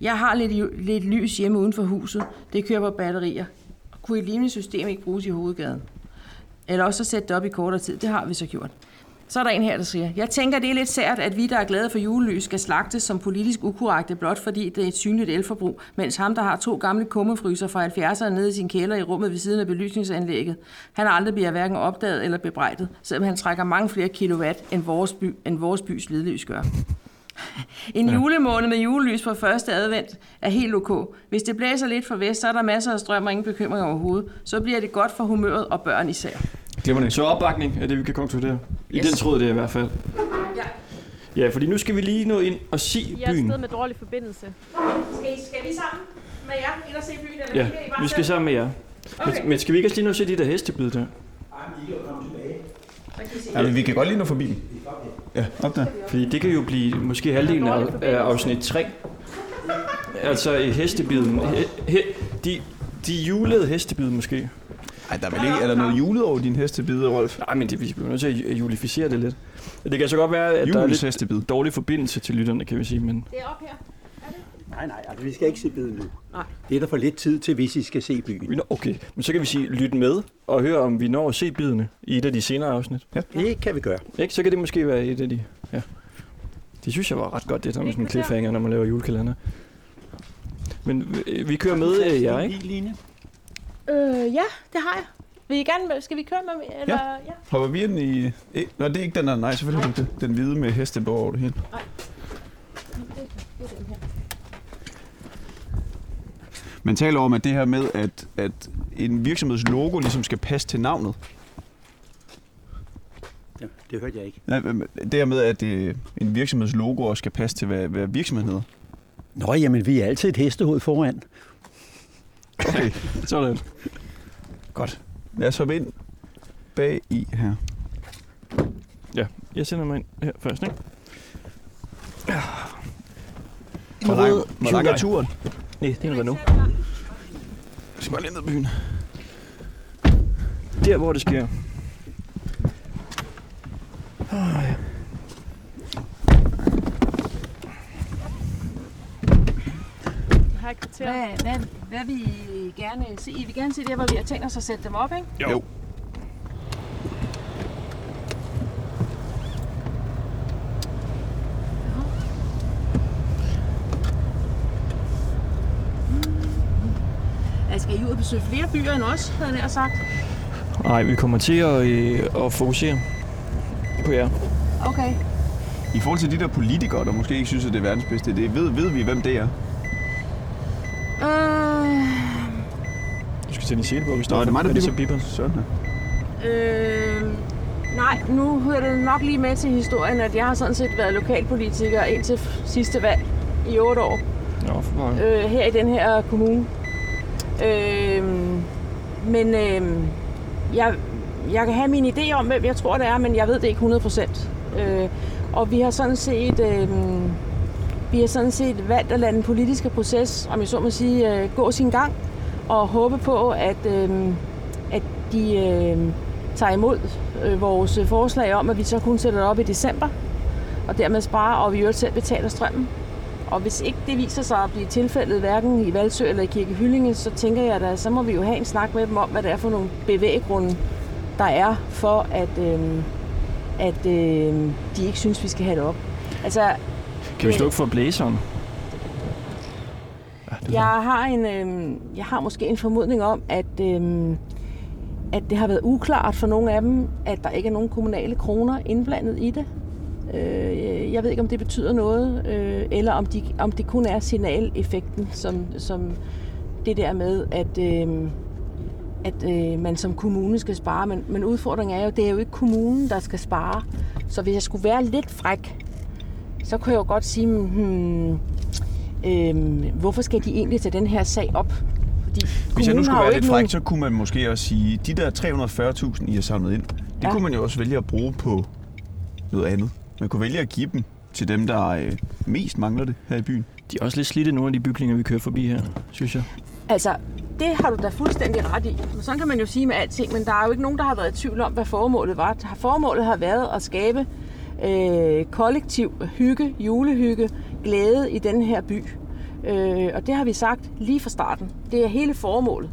Jeg har lidt, lidt lys hjemme uden for huset. Det kører på batterier. Kunne et lignende system ikke bruges i hovedgaden? Eller også så sætte det op i kortere tid. Det har vi så gjort. Så er der en her, der siger, jeg tænker, det er lidt sært, at vi, der er glade for julelys, skal slagtes som politisk ukorrekte, blot fordi det er et synligt elforbrug, mens ham, der har to gamle kummefryser fra 70'erne nede i sin kælder i rummet ved siden af belysningsanlægget, han aldrig bliver hverken opdaget eller bebrejdet, selvom han trækker mange flere kilowatt, end vores, by, end vores bys ledlys gør. En julemåned med julelys på første advent er helt ok. Hvis det blæser lidt for vest, så er der masser af strøm og ingen bekymring overhovedet. Så bliver det godt for humøret og børn især.
Glemmer Så opbakning er det, vi kan konkludere. I
Yes.
den tråd det i hvert fald.
Ja.
Ja, fordi nu skal vi lige nå ind og se
I er et
byen.
sted med dårlig forbindelse.
Skal, I, skal vi sammen med jer ind og se byen? Eller
Ja,
I bare
vi skal sammen med jer.
Okay.
Men, men skal vi ikke også lige nå se de der hestebid der?
Så kan I se.
Ja, men vi kan godt lige nå forbi dem. Ja, op der.
Fordi det kan jo blive måske halvdelen af, af afsnit 3. Altså i hestebiden. He, he, de, de julede hestebid måske.
Ej, der er vel ikke... Er der noget julet over din hestebide, Rolf?
Nej, men det, vi bliver nødt til at julificere det lidt. Det kan så godt være, at der er lidt
hestebid.
dårlig forbindelse til lytterne, kan vi sige. Men
Det er op her.
Nej, nej, altså, vi skal ikke se byen nu.
Nej.
Det er der for lidt tid til, hvis I skal se byen.
okay, men så kan vi sige, lyt med og høre, om vi når at se bidene i et af de senere afsnit.
Det kan vi gøre.
Ikke? Så kan det måske være et af de... Ja. Det synes jeg var ret godt, det der med sådan en cliffhanger, når man laver julekalender. Men øh, vi kører med øh, jer, ikke?
Line?
Øh, ja, det har jeg. Vil I gerne, skal vi køre med? Eller, ja. ja.
Hopper vi ind i... Eh, Nå, det er ikke den der. Nej, selvfølgelig ikke det. Den hvide med hestebog over det hele. Man taler om, at det her med, at, at en virksomheds logo ligesom skal passe til navnet.
Ja, det hørte jeg ikke.
Nej, Det her med, at øh, en virksomheds logo også skal passe til, hvad, hvad virksomheden hedder.
Nå, jamen, vi er altid et hestehoved foran.
Okay,
Sådan.
godt. Lad os hoppe ind bag i her.
Ja, jeg sender mig ind her først, ikke?
Hvor lang, hvor lang er turen?
Nej, det er en Renault.
Jeg skal bare lige ned ad byen.
Der, hvor det sker.
Er et kvarter.
Hvad, hvad, hvad vil I gerne se? I vil gerne se det, hvor vi har tænkt os at sætte dem op, ikke?
Jo.
Jo.
Jeg skal I ud og besøge flere byer end os, havde jeg nær sagt.
Nej, vi kommer til at, øh, at fokusere på jer.
Okay.
I forhold til de der politikere, der måske ikke synes, at det er verdens bedste idé, ved, ved vi, hvem det er?
Øh,
Du skal til din hvor vi står.
Nå, er det mig, der
er
bipper?
bipperen?
Sådan
øh, nej, nu hører det nok lige med til historien, at jeg har sådan set været lokalpolitiker indtil sidste valg i otte år.
Nå, for
øh, her i den her kommune. Øh, men øh, jeg, jeg kan have min idé om, hvem jeg tror, det er, men jeg ved det ikke 100%. Øh, og vi har sådan set... Øh, vi har sådan set valgt at lade den politiske proces, om jeg så må sige, øh, gå sin gang, og håbe på, at, øh, at de øh, tager imod øh, vores forslag om, at vi så kun sætter det op i december, og dermed sparer, og vi jo selv betaler strømmen. Og hvis ikke det viser sig at blive tilfældet, hverken i Valsø eller i Kirke Hyllinge, så tænker jeg, at så må vi jo have en snak med dem om, hvad det er for nogle bevæggrunde, der er for, at, øh, at øh, de ikke synes, vi skal have det op. Altså,
Kan vi slukke for blæseren?
Jeg har, en, øh, jeg har måske en formodning om, at, øh, at det har været uklart for nogle af dem, at der ikke er nogen kommunale kroner indblandet i det. Øh, jeg ved ikke, om det betyder noget, øh, eller om, de, om det kun er signaleffekten, som, som det der med, at, øh, at øh, man som kommune skal spare. Men, men udfordringen er jo, det er jo ikke kommunen, der skal spare. Så hvis jeg skulle være lidt fræk, så kunne jeg jo godt sige, hmm, Øhm, hvorfor skal de egentlig tage den her sag op? Fordi
Hvis jeg nu skulle være lidt
nogen-
fræk, så kunne man måske også sige, de der 340.000, I har samlet ind, det
Ja.
kunne man jo også vælge at bruge på noget andet. Man kunne vælge at give dem til dem, der øh, mest mangler det her i byen.
De er også lidt slidte, nogle af de bygninger, vi kører forbi her, synes jeg.
Altså, det har du da fuldstændig ret i. Men sådan kan man jo sige med alting, men der er jo ikke nogen, der har været i tvivl om, hvad formålet var. Formålet har været at skabe øh, kollektiv hygge, julehygge, glæde i den her by. Øh, og det har vi sagt lige fra starten. Det er hele formålet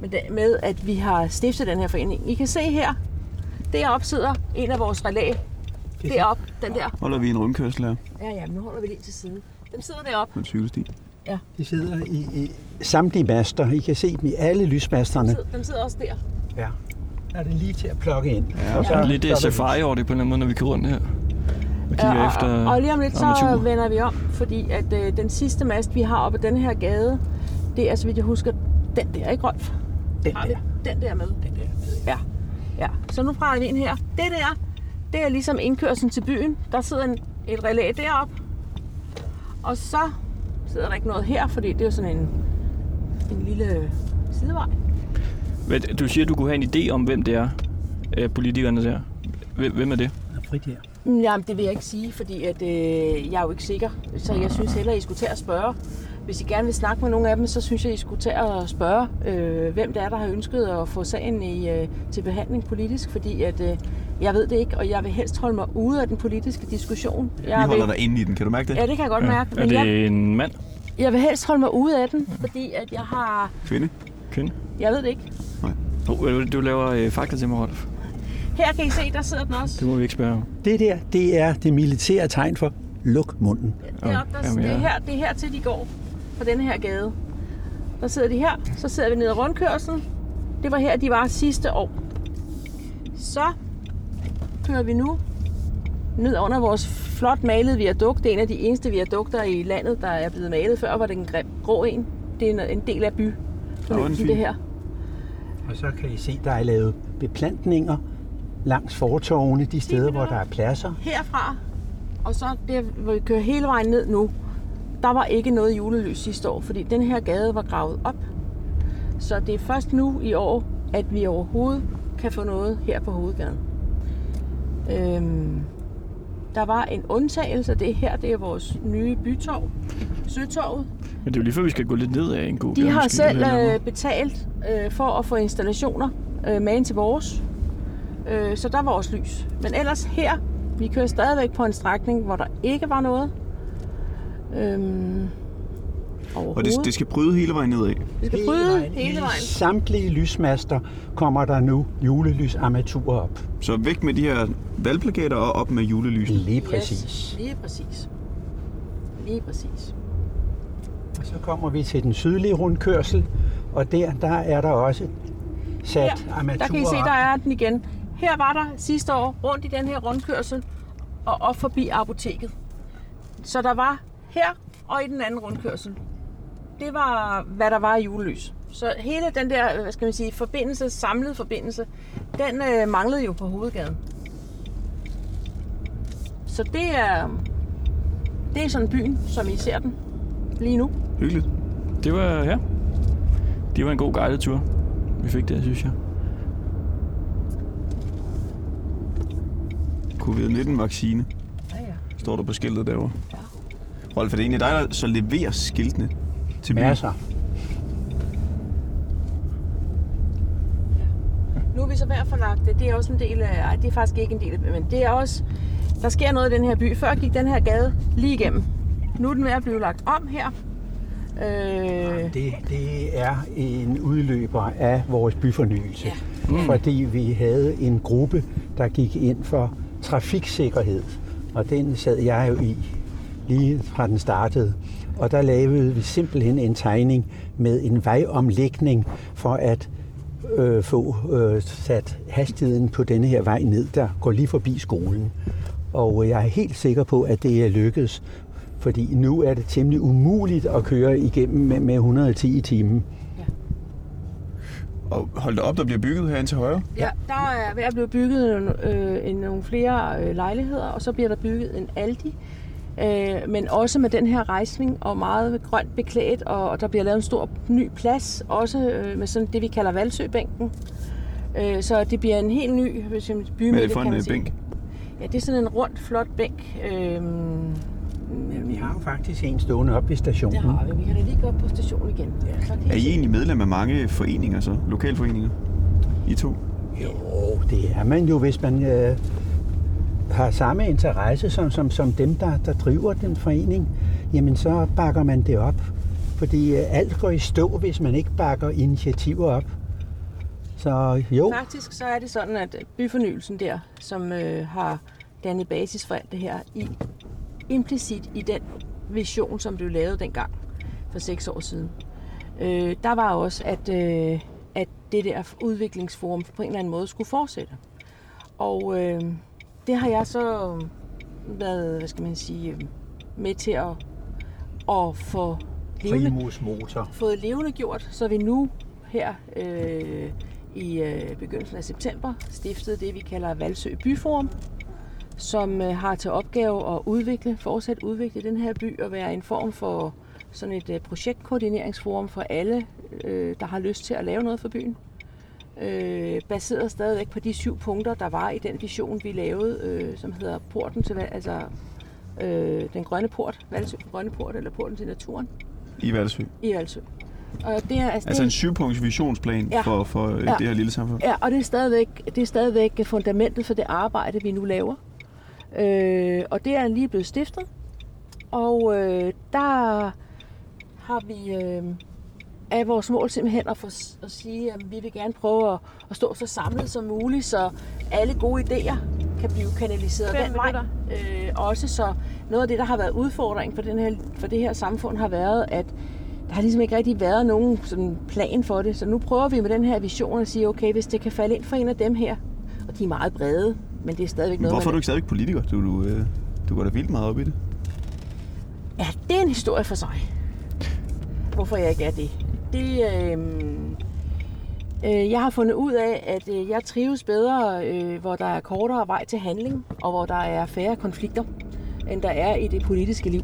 med, det, med, at vi har stiftet den her forening. I kan se her, deroppe sidder en af vores relæ. Deroppe, den der.
Holder vi en rundkørsel her
Ja, ja, nu holder vi lige til siden. Den sidder deroppe.
på en cykelsti.
De sidder i, i samtlige master. I kan se dem i alle lysmasterne.
Den sidder også der.
Ja. Der er det lige til at plukke ind.
Ja,
Og
lidt
så
uh,
er der
safari over det på en eller anden måde, når vi kører rundt her. Og kigger
Ja, og,
efter
og, lige om lidt, så
armaturer.
vender vi om, fordi at øh, den sidste mast, vi har oppe den her gade, det er, så vidt jeg husker, den der, ikke Rolf?
Den der.
den der med?
Den der.
Ja. ja. Så nu brænder vi ind her. Det der, det er ligesom indkørslen til byen. Der sidder en, et relæ deroppe. Og så sidder der ikke noget her, fordi det er jo sådan en, en lille sidevej.
Hvad- Du siger, at du kunne have en idé om, hvem det er, øh, politikerne der. Hvem er det?
Er frit her.
Jamen, det vil jeg ikke sige, fordi at, øh, jeg er jo ikke sikker. Så jeg synes hellere, I skulle tage at spørge. Hvis I gerne vil snakke med nogle af dem, så synes jeg, I skulle tage og spørge, øh, hvem det er, der har ønsket at få sagen i, øh, til behandling politisk. Fordi at, øh, jeg ved det ikke, og jeg vil helst holde mig ude af den politiske diskussion.
Vi
Jeg
holder
vil,
dig inde i den, kan du mærke det?
Ja, det kan jeg godt mærke.
Er
Men
det
jeg,
en mand?
jeg vil helst holde mig ude af den, fordi at jeg har...
Kvinde?
Kvinde?
Jeg ved det ikke.
Oh, du, du laver øh, fakta til mig, Rolf.
Her kan I se, der sidder den også.
Det må vi ikke spørge om.
Det der, det er det militære tegn for luk munden.
Deroppe, der,
Jamen,
det, er
ja.
her, det er her til, de går på denne her gade. Der sidder de her, så sidder vi nede i rundkørselen. Det var her, de var sidste år. Så kører vi nu ned under vores flot malede viadukt. Det er en af de eneste viadukter i landet, der er blevet malet. Før var det en grim- grå en. Det er en, del af by.
den
det her.
Og så kan I se, der er lavet beplantninger langs fortovene, de steder, hvor der er pladser.
Herfra, og så der, hvor vi kører hele vejen ned nu, der var ikke noget julelys sidste år, fordi den her gade var gravet op. Så det er først nu i år, at vi overhovedet kan få noget her på hovedgaden. Øhm, der var en undtagelse, det her det er vores nye bytorv, Søtorvet.
Men det er jo lige før, vi skal gå lidt ned af en god
De har selv øh, betalt øh, for at få installationer øh, med ind til vores. Øh, så der var også lys. Men ellers her, vi kører stadigvæk på en strækning, hvor der ikke var noget. Øhm,
Og det, det skal bryde hele vejen nedad.
vi skal bryde hele vejen.
I samtlige lysmaster kommer der nu julelysarmaturer op.
Så væk med de her valgplakater og op med julelysen.
Lige præcis.
Yes, lige præcis. Lige præcis.
Og så kommer vi til den sydlige rundkørsel, og der, der er der også sat
Her,
armaturer
der kan I se, der er den igen. Her var der sidste år rundt i den her rundkørsel og op forbi apoteket. Så der var her og i den anden rundkørsel. Det var, hvad der var i julelys. Så hele den der, hvad skal man sige, forbindelse, samlet forbindelse, den øh, manglede jo på hovedgaden. Så det er, det er sådan byen, som I ser den. lige nu.
Hyggeligt.
Det var, ja. Det var en god guided tur. Vi fik det, synes jeg.
Covid-19-vaccine,
Ja, ja.
står der på skiltet derovre. Rolf, er det egentlig dig, der så leverer skiltene til byen?
Masser.
Nu er vi så ved at få lagt det. Det er også en del af... Ej, det er faktisk ikke en del af... Men det er også... Der sker noget i den her by. Før gik den her gade lige igennem. Nu er den ved at blive lagt om her. Øh,
Det, det er en udløber af vores byfornyelse.
Ja.
Mm. Fordi vi havde en gruppe, der gik ind for trafiksikkerhed. Og den sad jeg jo i lige fra den startede. Og der lavede vi simpelthen en tegning med en vejomlægning for at øh, få øh, sat hastigheden på denne her vej ned, der går lige forbi skolen. Og jeg er helt sikker på, at det er lykkedes, fordi nu er det temmelig umuligt at køre igennem med, med 110 i timen.
Og hold da op, der bliver bygget herinde til højre.
ja, der er ved at blive bygget øh, en, nogle flere øh, lejligheder, og så bliver der bygget en Aldi. Øh, men også med den her rejsning og meget grønt beklædt, og, og der bliver lavet en stor ny plads, også øh, med sådan det, vi kalder Valsøbænken. Øh, så det bliver en helt ny
Hvad er
bymidte,
det for
kan
en
man
øh,
sige.
bænk?
Ja, det er sådan en rund, flot bænk. Øh,
Men vi har jo faktisk en stående op ved
det
stationen.
har vi. Vi kan da lige gå op på stationen igen. Ja. Så
Er I egentlig medlem af mange foreninger så? Lokalforeninger? I to?
Jo, det er man jo, hvis man øh, har samme interesse som, som, som dem, der, der driver den forening. Jamen, så bakker man det op. Fordi øh, alt går i stå, hvis man ikke bakker initiativer op. Så jo,
Faktisk så er det sådan, at øh, byfornyelsen der, som øh, har dannet basis for alt det her, i, implicit i den vision, som blev lavet dengang for seks år siden, øh, der var også, at, øh, at det der udviklingsforum på en eller anden måde skulle fortsætte. Og øh, det har jeg så været, hvad skal man sige, øh, med til at, at få levende,
primus motor.
fået levende gjort, så vi nu her øh, i øh, begyndelsen af september stiftede det, vi kalder Valsø Byforum, som øh, har til opgave at udvikle, fortsat udvikle den her by og være en form for sådan et øh, projektkoordineringsforum for alle, øh, der har lyst til at lave noget for byen. Øh, baseret stadigvæk på de syv punkter, der var i den vision, vi lavede, øh, som hedder porten til, altså øh, den grønne port, Valsø den grønne port, eller porten til naturen
I Valsø.
i Valsø. Og det er, altså,
Altså
det,
en syvpunkts visionsplan
Ja.
for, for øh,
Ja.
det her lille samfund.
Ja, og det er stadigvæk, det er stadigvæk fundamentet for det arbejde, vi nu laver. Øh, og det er lige blevet stiftet. Og øh, der har vi øh, af vores mål simpelthen at, for, at sige, at vi vil gerne prøve at, at stå så samlet som muligt, så alle gode idéer kan blive kanaliseret den vej. Øh, også så noget af det, der har været udfordring for, den her, for det her samfund, har været, at der har ligesom ikke rigtig været nogen sådan plan for det. Så nu prøver vi med den her vision at sige, okay, hvis det kan falde ind for en af dem her, og de er meget brede, men det er stadigvæk noget,
Hvorfor er du ikke stadig politiker? Du, du, øh, du går da vildt meget op i det.
Ja, det er en historie for sig. Hvorfor jeg ikke er det. Det, øh, øh, jeg har fundet ud af, at øh, jeg trives bedre, øh, hvor der er kortere vej til handling, og hvor der er færre konflikter, end der er i det politiske liv.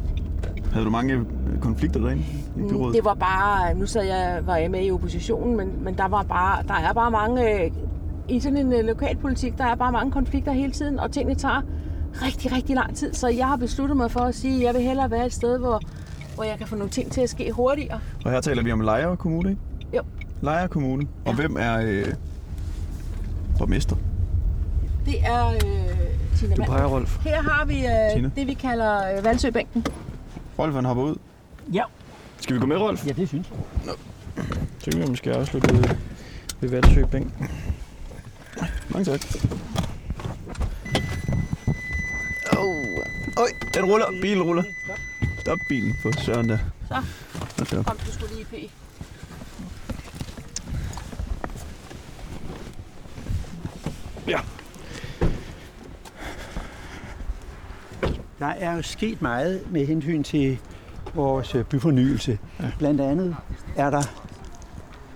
Havde du mange øh, konflikter derinde i
Mm,
byrådet?
Det var bare, nu sad jeg, var jeg med i oppositionen, men, men der, var bare, der er bare mange, øh, i sådan en øh, lokalpolitik, der er bare mange konflikter hele tiden, og tingene tager rigtig, rigtig lang tid. Så jeg har besluttet mig for at sige, at jeg vil hellere være et sted, hvor, hvor jeg kan få nogle ting til at ske hurtigere.
Og her taler vi om Lejre Kommune, ikke?
Jo.
Lejre Kommune. Og
Ja.
hvem er øh, borgmester?
Det er øh, Tina
Du peger, Rolf.
Her har vi
Tina.
øh, det, vi kalder øh, Valsøbænken.
Rolf han hopper ud.
Ja,
Skal vi gå med, Rolf?
ja det synes jeg.
Så kan vi måske afslutte ved, ved Valsø Bænk.
Mange tak. Oh. Øj, den ruller. Bilen ruller. Stop bilen for søren der.
Så. Kom, du skulle lige i P.
Ja.
Der er jo sket meget med hensyn til vores byfornyelse. Blandt andet er der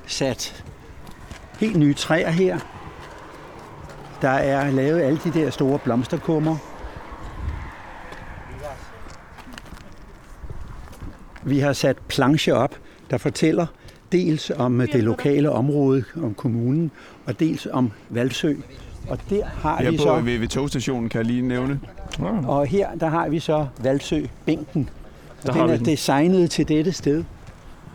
sat helt nye træer her. Der er lavet alle de der store blomsterkummer. Vi har sat planche op, der fortæller dels om øh, det lokale område, om kommunen, og dels om Valsø. Og der har
Her
vi så,
ved, ved togstationen kan jeg lige nævne.
Og her der har vi så Valsø-bænken.
Der
Og den er
den.
designet til dette sted.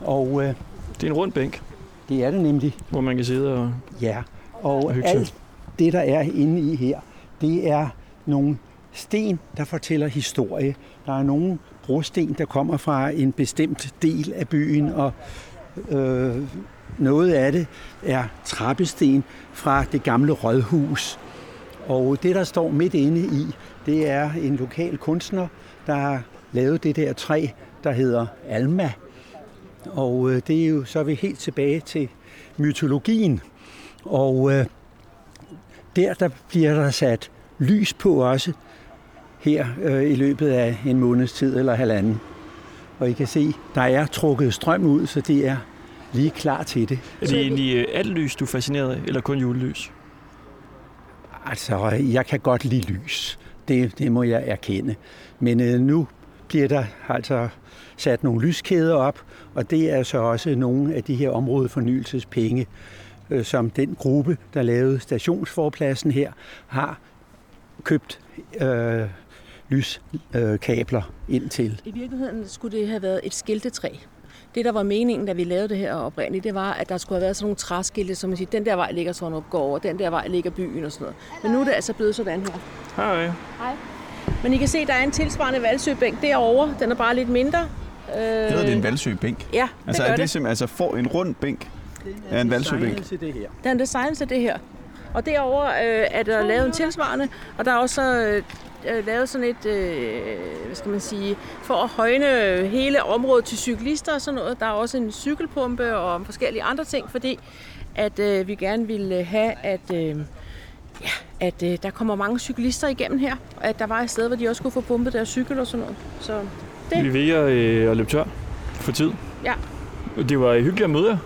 Og øh,
Det er en rund bænk,
det er det nemlig.
hvor man kan sidde og...
Ja, og
sig.
alt det, der er inde i her, det er nogle sten, der fortæller historie. Der er nogle brosten, der kommer fra en bestemt del af byen, og øh, noget af det er trappesten fra det gamle rådhus. Og det, der står midt inde i, det er en lokal kunstner, der har lavet det der træ, der hedder Alma. Og øh, det er jo så er vi helt tilbage til mytologien. Og øh, der, der bliver der sat lys på også her øh, i løbet af en måneds tid eller halvanden. Og I kan se, der er trukket strøm ud, så det er lige klar til det.
Er det egentlig øh, alt lys, du er fascineret af, eller kun julelys?
Altså, jeg kan godt lide lys. Det, det må jeg erkende. Men øh, nu bliver der altså sat nogle lyskæder op, og det er så også nogle af de her områdefornyelsespenge, øh, som den gruppe, der lavede stationsforpladsen her, har købt øh, lyskabler ind til.
I virkeligheden skulle det have været et skiltetræ. Det, der var meningen, da vi lavede det her oprindeligt, det var, at der skulle have været sådan nogle træskilte, som man siger, den der vej ligger sådan op, går over, den der vej ligger byen og sådan noget. Men nu er det altså blevet sådan her.
Hej.
Men I kan se, der er en tilsvarende valsøbænk derovre. Den er bare lidt mindre. Øh,
Det hedder det en valsøbænk.
Ja, det
Altså
gør
er
det.
det simpelthen, altså for en rund bænk er en valsøbænk.
til det her.
Den er designet til det her. Og derover øh, er der lavet en tilsvarende, og der er også øh, øh, lavet sådan et, øh, hvad skal man sige, for at højne hele området til cyklister og sådan noget. Der er også en cykelpumpe og forskellige andre ting, fordi at øh, vi gerne ville have, at, øh, ja, at øh, der kommer mange cyklister igennem her, og at der var et sted, hvor de også kunne få pumpet deres cykel og sådan noget. Så Det-
Vi er ved øh, at løbe tør for tid.
Ja.
Det var hyggeligt at møde jer,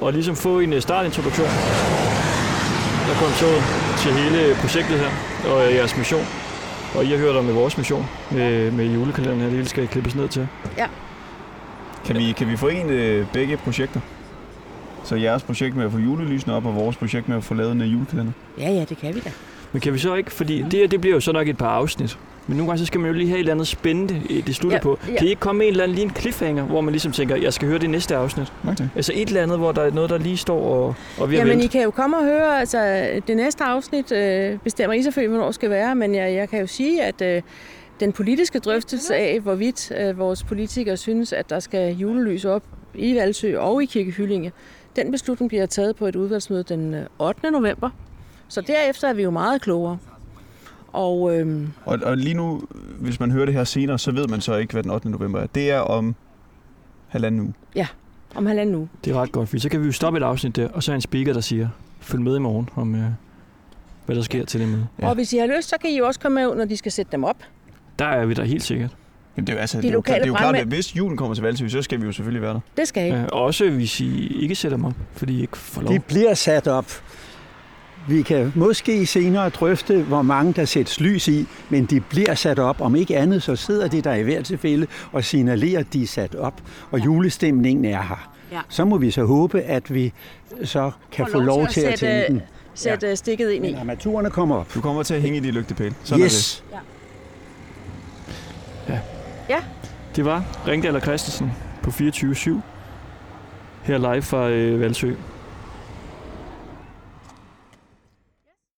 og ligesom få en øh, startintroduktion. Der kom så til hele projektet her, og øh, jeres mission. Og I har hørt om med vores mission med, med julekalenderen her, det hele skal klippes ned til.
Kan vi, kan vi forene øh, begge projekter? Så jeres projekt med at få julelysene op, og vores projekt med at få lavet en julekalender?
ja, ja, det kan vi da.
Men kan vi så ikke, fordi det her, det bliver jo så nok et par afsnit. Men nogle gange så skal man jo lige have et eller andet spændende, øh, det slutter
Ja,
på.
ja.
Kan I ikke komme med en eller anden lige en cliffhanger, hvor man ligesom tænker, jeg skal høre det næste afsnit?
Okay.
Altså et eller andet, hvor der er noget, der lige står og, og er ved at
Jamen, I
vente.
kan jo komme og høre, altså det næste afsnit øh, bestemmer I selvfølgelig, hvornår det skal være, men jeg, jeg kan jo sige, at øh, den politiske drøftelse af, hvorvidt øh, vores politikere synes, at der skal julelys op i Valsø og i Kirkehyllinge, den beslutning bliver taget på et udvalgsmøde den øh, 8. november. Så derefter er vi jo meget klogere. Og øhm,
Og, og lige nu, hvis man hører det her senere, så ved man så ikke, hvad den 8. november er. Det er om halvanden uge.
om halvanden uge.
Det er ret godt, for så kan vi jo stoppe et afsnit der, og så er en speaker, der siger, følg med i morgen om, øh, hvad der sker til det møde.
Ja.
Ja. Og hvis I har lyst, så kan I jo også komme med, når de skal sætte dem op.
Der er vi der helt sikkert.
Jamen, det er jo, altså,
De
det er jo, det er jo klart, at hvis julen kommer til Valsø, så skal vi jo selvfølgelig være der.
Det skal I.
Ja, også hvis I ikke sætter dem op, fordi I ikke får lov.
De bliver sat op. Vi kan måske senere drøfte, hvor mange der sættes lys i, men de bliver sat op. Om ikke andet, så sidder de der i hvert tilfælde og signalerer, at de er sat op, og julestemningen er her.
Ja.
Så må vi så håbe, at vi så kan få
lov
lov til
at
at
sætte-
tænde den.
Sæt ja. stikket ind i.
Men armaturerne kommer op.
Du kommer til at hænge i de lygtepæle. Sådan
Yes.
Det var Ringdal og Christensen på 24-7. Her live fra øh, Valsø.